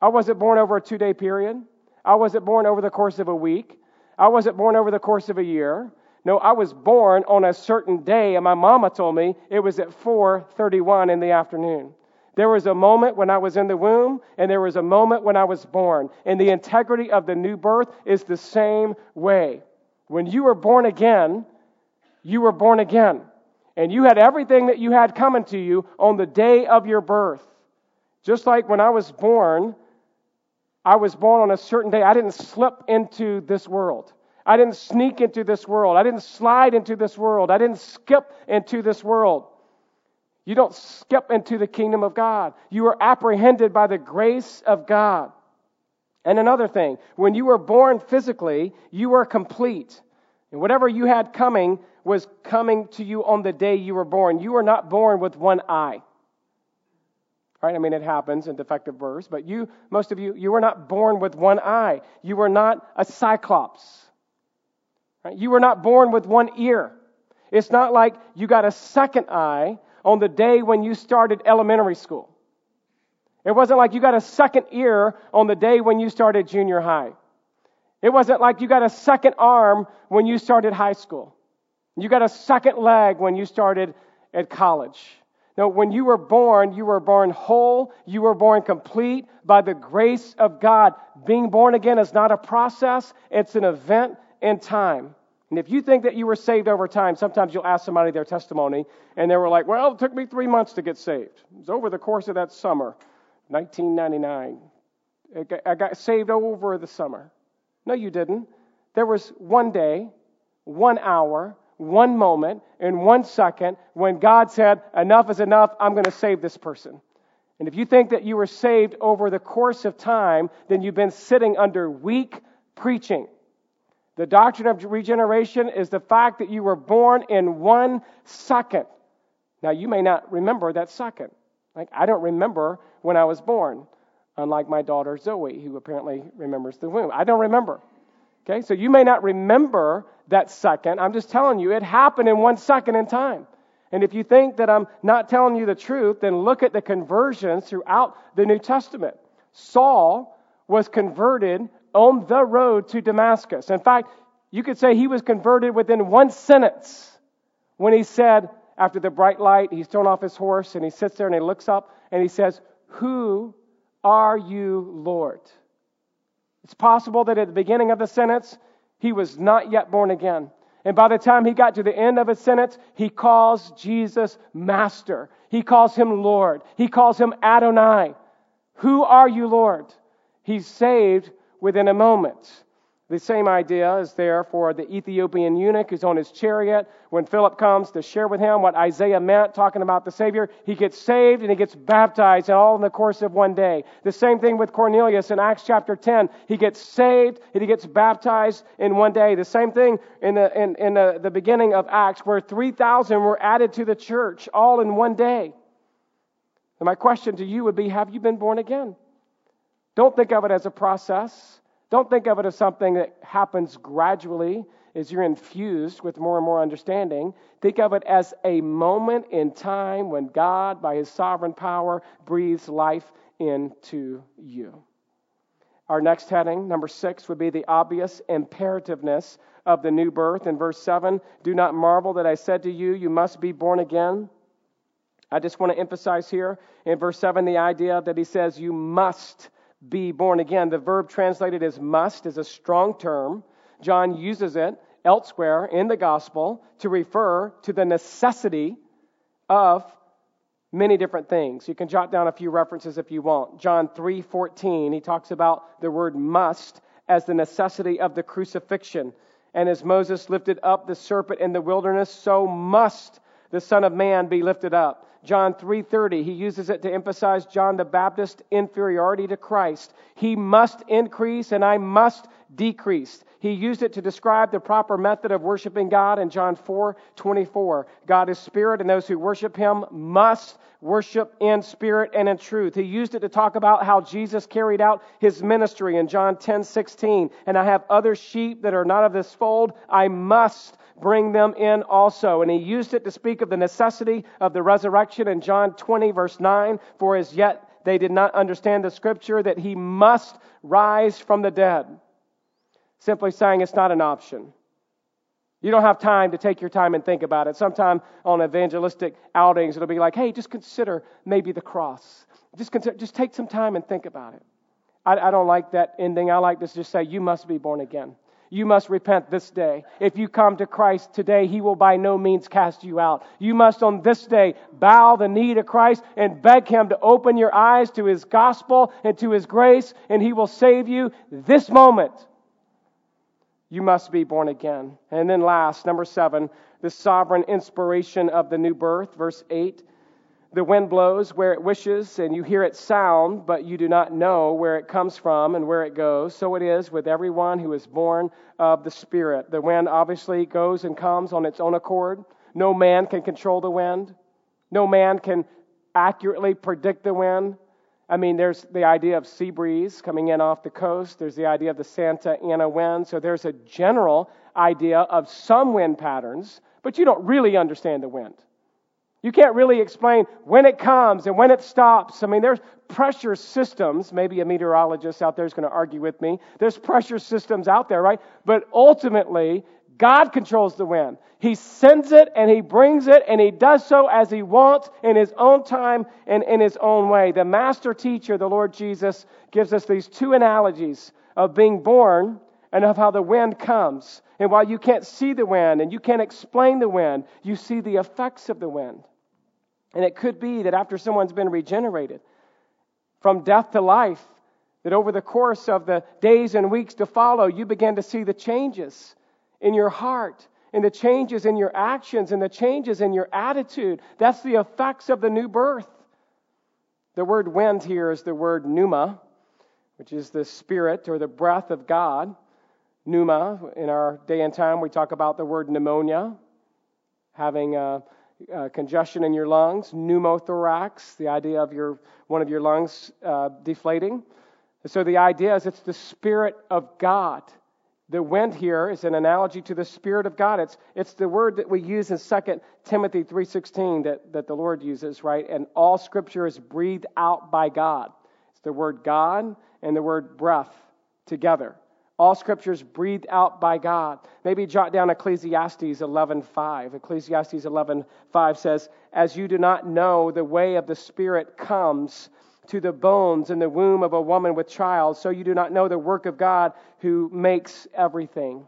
I wasn't born over a two day period. I wasn't born over the course of a week. I wasn't born over the course of a year. No, I was born on a certain day, and my mama told me it was at 4:31 in the afternoon. There was a moment when I was in the womb, and there was a moment when I was born. And the integrity of the new birth is the same way. When you were born again, you were born again. And you had everything that you had coming to you on the day of your birth. Just like when I was born, I was born on a certain day. I didn't slip into this world. I didn't sneak into this world. I didn't slide into this world. I didn't skip into this world. You don't skip into the kingdom of God. You are apprehended by the grace of God. And another thing, when you were born physically, you were complete. And whatever you had coming was coming to you on the day you were born. You were not born with one eye. Right? I mean, it happens in defective births, but you, most of you, you were not born with one eye. You were not a cyclops. You were not born with one ear. It's not like you got a second eye on the day when you started elementary school. It wasn't like you got a second ear on the day when you started junior high. It wasn't like you got a second arm when you started high school. You got a second leg when you started at college. No, when you were born, you were born whole, you were born complete by the grace of God. Being born again is not a process, it's an event in time. And if you think that you were saved over time, sometimes you'll ask somebody their testimony, and they were like, Well, it took me three months to get saved. It was over the course of that summer 1999. I got saved over the summer. No, you didn't. There was one day, one hour, one moment, and one second when God said, Enough is enough, I'm going to save this person. And if you think that you were saved over the course of time, then you've been sitting under weak preaching. The doctrine of regeneration is the fact that you were born in one second. Now, you may not remember that second. Like, I don't remember when I was born, unlike my daughter Zoe, who apparently remembers the womb. I don't remember. Okay, so you may not remember that second. I'm just telling you, it happened in one second in time. And if you think that I'm not telling you the truth, then look at the conversions throughout the New Testament. Saul was converted on the road to Damascus. In fact, you could say he was converted within one sentence when he said, after the bright light, he's thrown off his horse and he sits there and he looks up and he says, Who are you, Lord? It's possible that at the beginning of the sentence, he was not yet born again. And by the time he got to the end of his sentence, he calls Jesus Master. He calls him Lord. He calls him Adonai. Who are you, Lord? He's saved within a moment. The same idea is there for the Ethiopian eunuch who's on his chariot. When Philip comes to share with him what Isaiah meant, talking about the Savior, he gets saved and he gets baptized, and all in the course of one day. The same thing with Cornelius in Acts chapter 10. He gets saved and he gets baptized in one day. The same thing in the, in, in the, the beginning of Acts, where 3,000 were added to the church all in one day. And my question to you would be Have you been born again? Don't think of it as a process. Don't think of it as something that happens gradually as you're infused with more and more understanding. Think of it as a moment in time when God, by his sovereign power, breathes life into you. Our next heading, number six, would be the obvious imperativeness of the new birth. In verse 7, do not marvel that I said to you, you must be born again. I just want to emphasize here in verse 7 the idea that he says, you must be born again. The verb translated as must is a strong term. John uses it elsewhere in the gospel to refer to the necessity of many different things. You can jot down a few references if you want. John 3:14, he talks about the word must as the necessity of the crucifixion. And as Moses lifted up the serpent in the wilderness, so must the son of man be lifted up. John 3:30 he uses it to emphasize John the Baptist's inferiority to Christ. He must increase and I must decrease. He used it to describe the proper method of worshiping God in John 4:24. God is spirit and those who worship him must worship in spirit and in truth. He used it to talk about how Jesus carried out his ministry in John 10:16. And I have other sheep that are not of this fold. I must bring them in also. And he used it to speak of the necessity of the resurrection in John 20, verse 9. For as yet they did not understand the scripture that he must rise from the dead. Simply saying it's not an option. You don't have time to take your time and think about it. Sometime on evangelistic outings, it'll be like, hey, just consider maybe the cross. Just, consider, just take some time and think about it. I, I don't like that ending. I like to just say, you must be born again. You must repent this day. If you come to Christ today, He will by no means cast you out. You must on this day bow the knee to Christ and beg Him to open your eyes to His gospel and to His grace, and He will save you this moment. You must be born again. And then last, number seven, the sovereign inspiration of the new birth, verse 8. The wind blows where it wishes, and you hear its sound, but you do not know where it comes from and where it goes. So it is with everyone who is born of the Spirit. The wind obviously goes and comes on its own accord. No man can control the wind, no man can accurately predict the wind. I mean, there's the idea of sea breeze coming in off the coast. There's the idea of the Santa Ana wind. So there's a general idea of some wind patterns, but you don't really understand the wind. You can't really explain when it comes and when it stops. I mean, there's pressure systems. Maybe a meteorologist out there is going to argue with me. There's pressure systems out there, right? But ultimately, God controls the wind. He sends it and He brings it and He does so as He wants in His own time and in His own way. The master teacher, the Lord Jesus, gives us these two analogies of being born and of how the wind comes. And while you can't see the wind and you can't explain the wind, you see the effects of the wind. And it could be that after someone's been regenerated, from death to life, that over the course of the days and weeks to follow, you begin to see the changes in your heart, and the changes in your actions, and the changes in your attitude. That's the effects of the new birth. The word wind here is the word pneuma, which is the spirit or the breath of God. Pneuma, in our day and time, we talk about the word pneumonia, having a, a congestion in your lungs, pneumothorax, the idea of your, one of your lungs uh, deflating. So the idea is it's the Spirit of God. The wind here is an analogy to the Spirit of God. It's, it's the word that we use in 2 Timothy 3.16 that, that the Lord uses, right? And all Scripture is breathed out by God. It's the word God and the word breath together. All scriptures breathed out by God. Maybe jot down Ecclesiastes 11.5. Ecclesiastes 11.5 says, As you do not know the way of the Spirit comes to the bones in the womb of a woman with child, so you do not know the work of God who makes everything.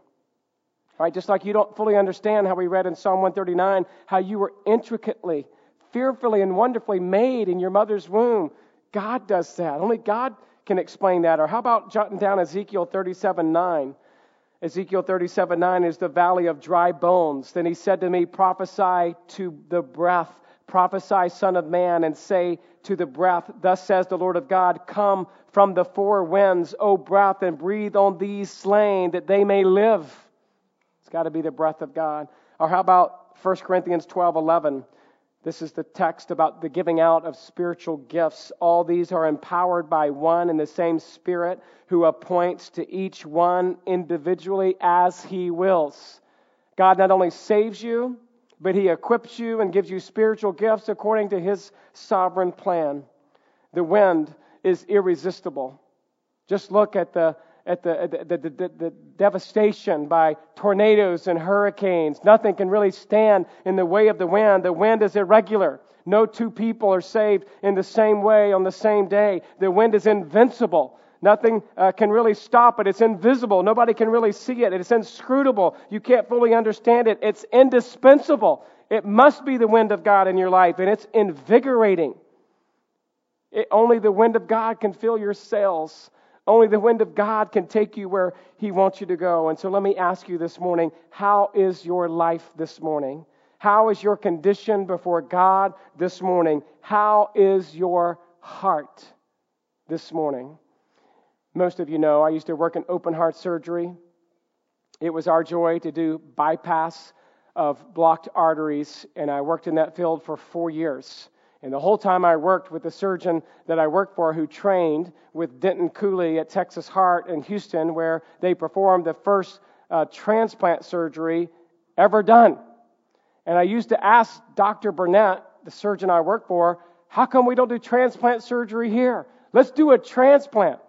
Right? Just like you don't fully understand how we read in Psalm 139 how you were intricately, fearfully, and wonderfully made in your mother's womb. God does that. Only God can explain that. Or how about jotting down Ezekiel 37 9? Ezekiel 37 9 is the valley of dry bones. Then he said to me, Prophesy to the breath Prophesy, Son of Man, and say to the breath, Thus says the Lord of God, Come from the four winds, O breath, and breathe on these slain that they may live. It's got to be the breath of God. Or how about 1 Corinthians 12 11? This is the text about the giving out of spiritual gifts. All these are empowered by one and the same Spirit who appoints to each one individually as he wills. God not only saves you, but he equips you and gives you spiritual gifts according to his sovereign plan. The wind is irresistible. Just look at the at the, the, the, the, the devastation by tornadoes and hurricanes. Nothing can really stand in the way of the wind. The wind is irregular. No two people are saved in the same way on the same day. The wind is invincible. Nothing uh, can really stop it. It's invisible. Nobody can really see it. It's inscrutable. You can't fully understand it. It's indispensable. It must be the wind of God in your life, and it's invigorating. It, only the wind of God can fill your sails. Only the wind of God can take you where He wants you to go. And so let me ask you this morning how is your life this morning? How is your condition before God this morning? How is your heart this morning? Most of you know I used to work in open heart surgery. It was our joy to do bypass of blocked arteries, and I worked in that field for four years. And the whole time I worked with the surgeon that I worked for who trained with Denton Cooley at Texas Heart in Houston, where they performed the first uh, transplant surgery ever done. And I used to ask Dr. Burnett, the surgeon I worked for, how come we don't do transplant surgery here? Let's do a transplant.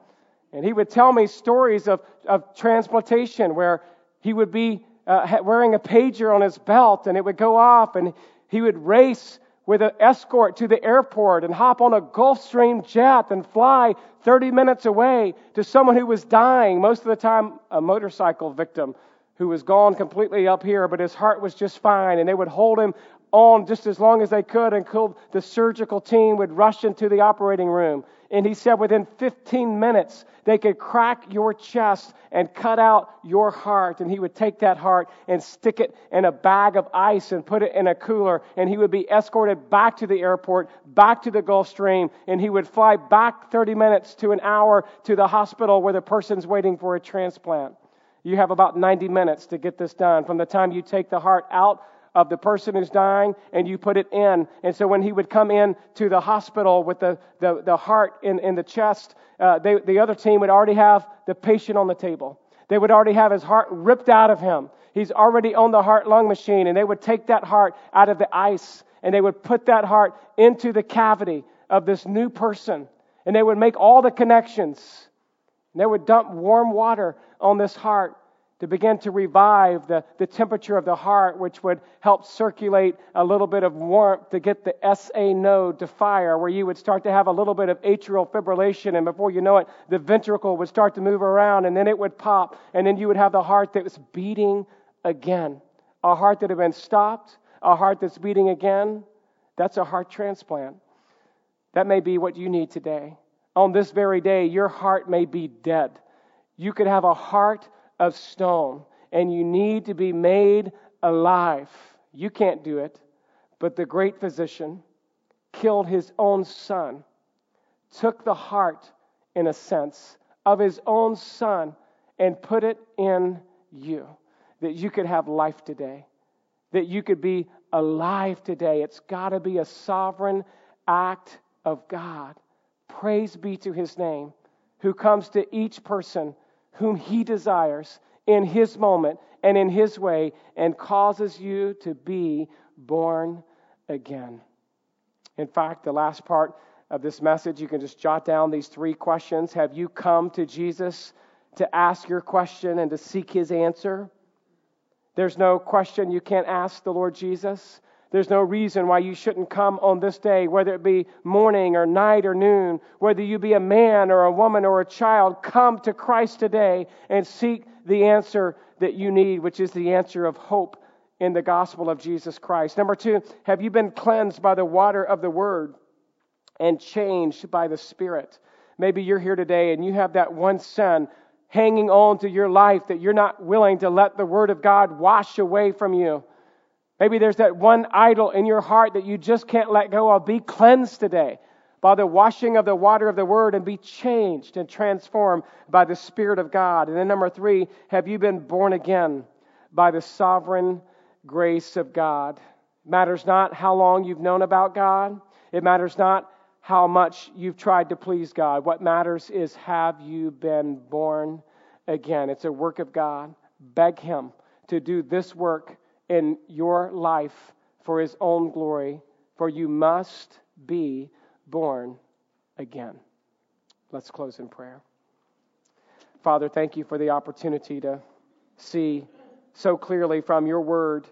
And he would tell me stories of, of transplantation where he would be uh, wearing a pager on his belt and it would go off and he would race with an escort to the airport and hop on a Gulfstream jet and fly 30 minutes away to someone who was dying, most of the time a motorcycle victim who was gone completely up here, but his heart was just fine. And they would hold him on just as long as they could until the surgical team would rush into the operating room. And he said within 15 minutes, they could crack your chest and cut out your heart. And he would take that heart and stick it in a bag of ice and put it in a cooler. And he would be escorted back to the airport, back to the Gulfstream. And he would fly back 30 minutes to an hour to the hospital where the person's waiting for a transplant. You have about 90 minutes to get this done from the time you take the heart out of the person who's dying and you put it in. And so when he would come in to the hospital with the, the, the heart in, in the chest, uh, they, the other team would already have the patient on the table. They would already have his heart ripped out of him. He's already on the heart lung machine, and they would take that heart out of the ice and they would put that heart into the cavity of this new person. And they would make all the connections. And they would dump warm water on this heart to begin to revive the, the temperature of the heart, which would help circulate a little bit of warmth to get the SA node to fire, where you would start to have a little bit of atrial fibrillation, and before you know it, the ventricle would start to move around, and then it would pop, and then you would have the heart that was beating again. A heart that had been stopped, a heart that's beating again. That's a heart transplant. That may be what you need today on this very day, your heart may be dead. You could have a heart of stone, and you need to be made alive. You can't do it, but the great physician killed his own son, took the heart, in a sense, of his own son, and put it in you, that you could have life today, that you could be alive today. It's got to be a sovereign act of God. Praise be to his name, who comes to each person whom he desires in his moment and in his way and causes you to be born again. In fact, the last part of this message, you can just jot down these three questions. Have you come to Jesus to ask your question and to seek his answer? There's no question you can't ask the Lord Jesus. There's no reason why you shouldn't come on this day, whether it be morning or night or noon, whether you be a man or a woman or a child. Come to Christ today and seek the answer that you need, which is the answer of hope in the gospel of Jesus Christ. Number two, have you been cleansed by the water of the word and changed by the Spirit? Maybe you're here today and you have that one sin hanging on to your life that you're not willing to let the word of God wash away from you. Maybe there's that one idol in your heart that you just can't let go of. Be cleansed today by the washing of the water of the word and be changed and transformed by the Spirit of God. And then, number three, have you been born again by the sovereign grace of God? It matters not how long you've known about God, it matters not how much you've tried to please God. What matters is have you been born again? It's a work of God. Beg Him to do this work in your life for his own glory, for you must be born again. Let's close in prayer. Father, thank you for the opportunity to see so clearly from your word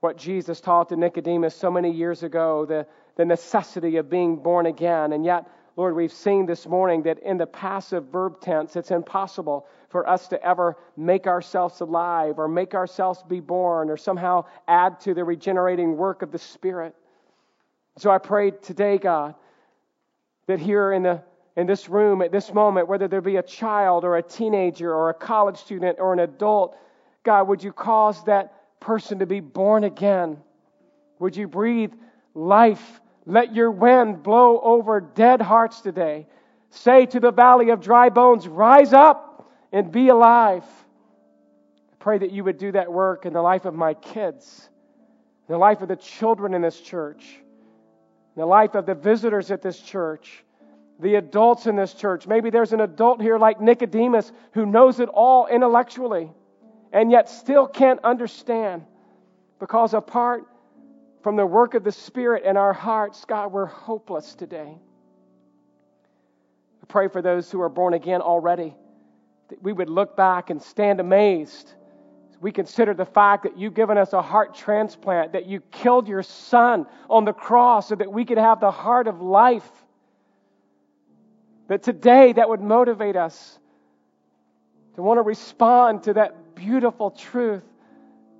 what Jesus taught to Nicodemus so many years ago the, the necessity of being born again. And yet, Lord, we've seen this morning that in the passive verb tense, it's impossible for us to ever make ourselves alive or make ourselves be born or somehow add to the regenerating work of the Spirit. So I pray today, God, that here in, the, in this room at this moment, whether there be a child or a teenager or a college student or an adult, God, would you cause that person to be born again? Would you breathe life let your wind blow over dead hearts today. Say to the valley of dry bones, Rise up and be alive. I pray that you would do that work in the life of my kids, the life of the children in this church, the life of the visitors at this church, the adults in this church. Maybe there's an adult here like Nicodemus who knows it all intellectually and yet still can't understand because apart from the work of the Spirit in our hearts, God, we're hopeless today. I pray for those who are born again already, that we would look back and stand amazed. We consider the fact that you've given us a heart transplant, that you killed your son on the cross so that we could have the heart of life. That today that would motivate us to want to respond to that beautiful truth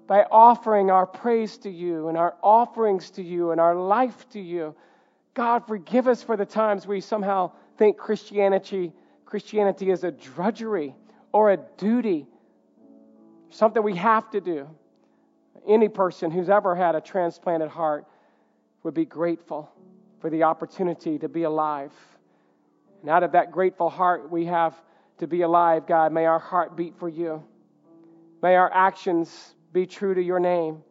by offering our praise to you and our offerings to you and our life to you. God, forgive us for the times we somehow think Christianity, Christianity is a drudgery or a duty, something we have to do. Any person who's ever had a transplanted heart would be grateful for the opportunity to be alive. And out of that grateful heart we have to be alive, God, may our heart beat for you. May our actions be true to your name.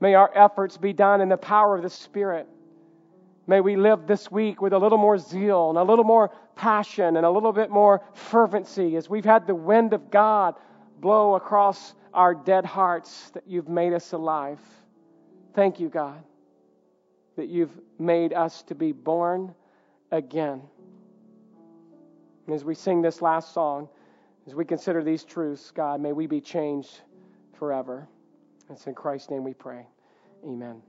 May our efforts be done in the power of the Spirit. May we live this week with a little more zeal and a little more passion and a little bit more fervency as we've had the wind of God blow across our dead hearts that you've made us alive. Thank you, God, that you've made us to be born again. And as we sing this last song, as we consider these truths, God, may we be changed forever. It's in Christ's name we pray. Amen.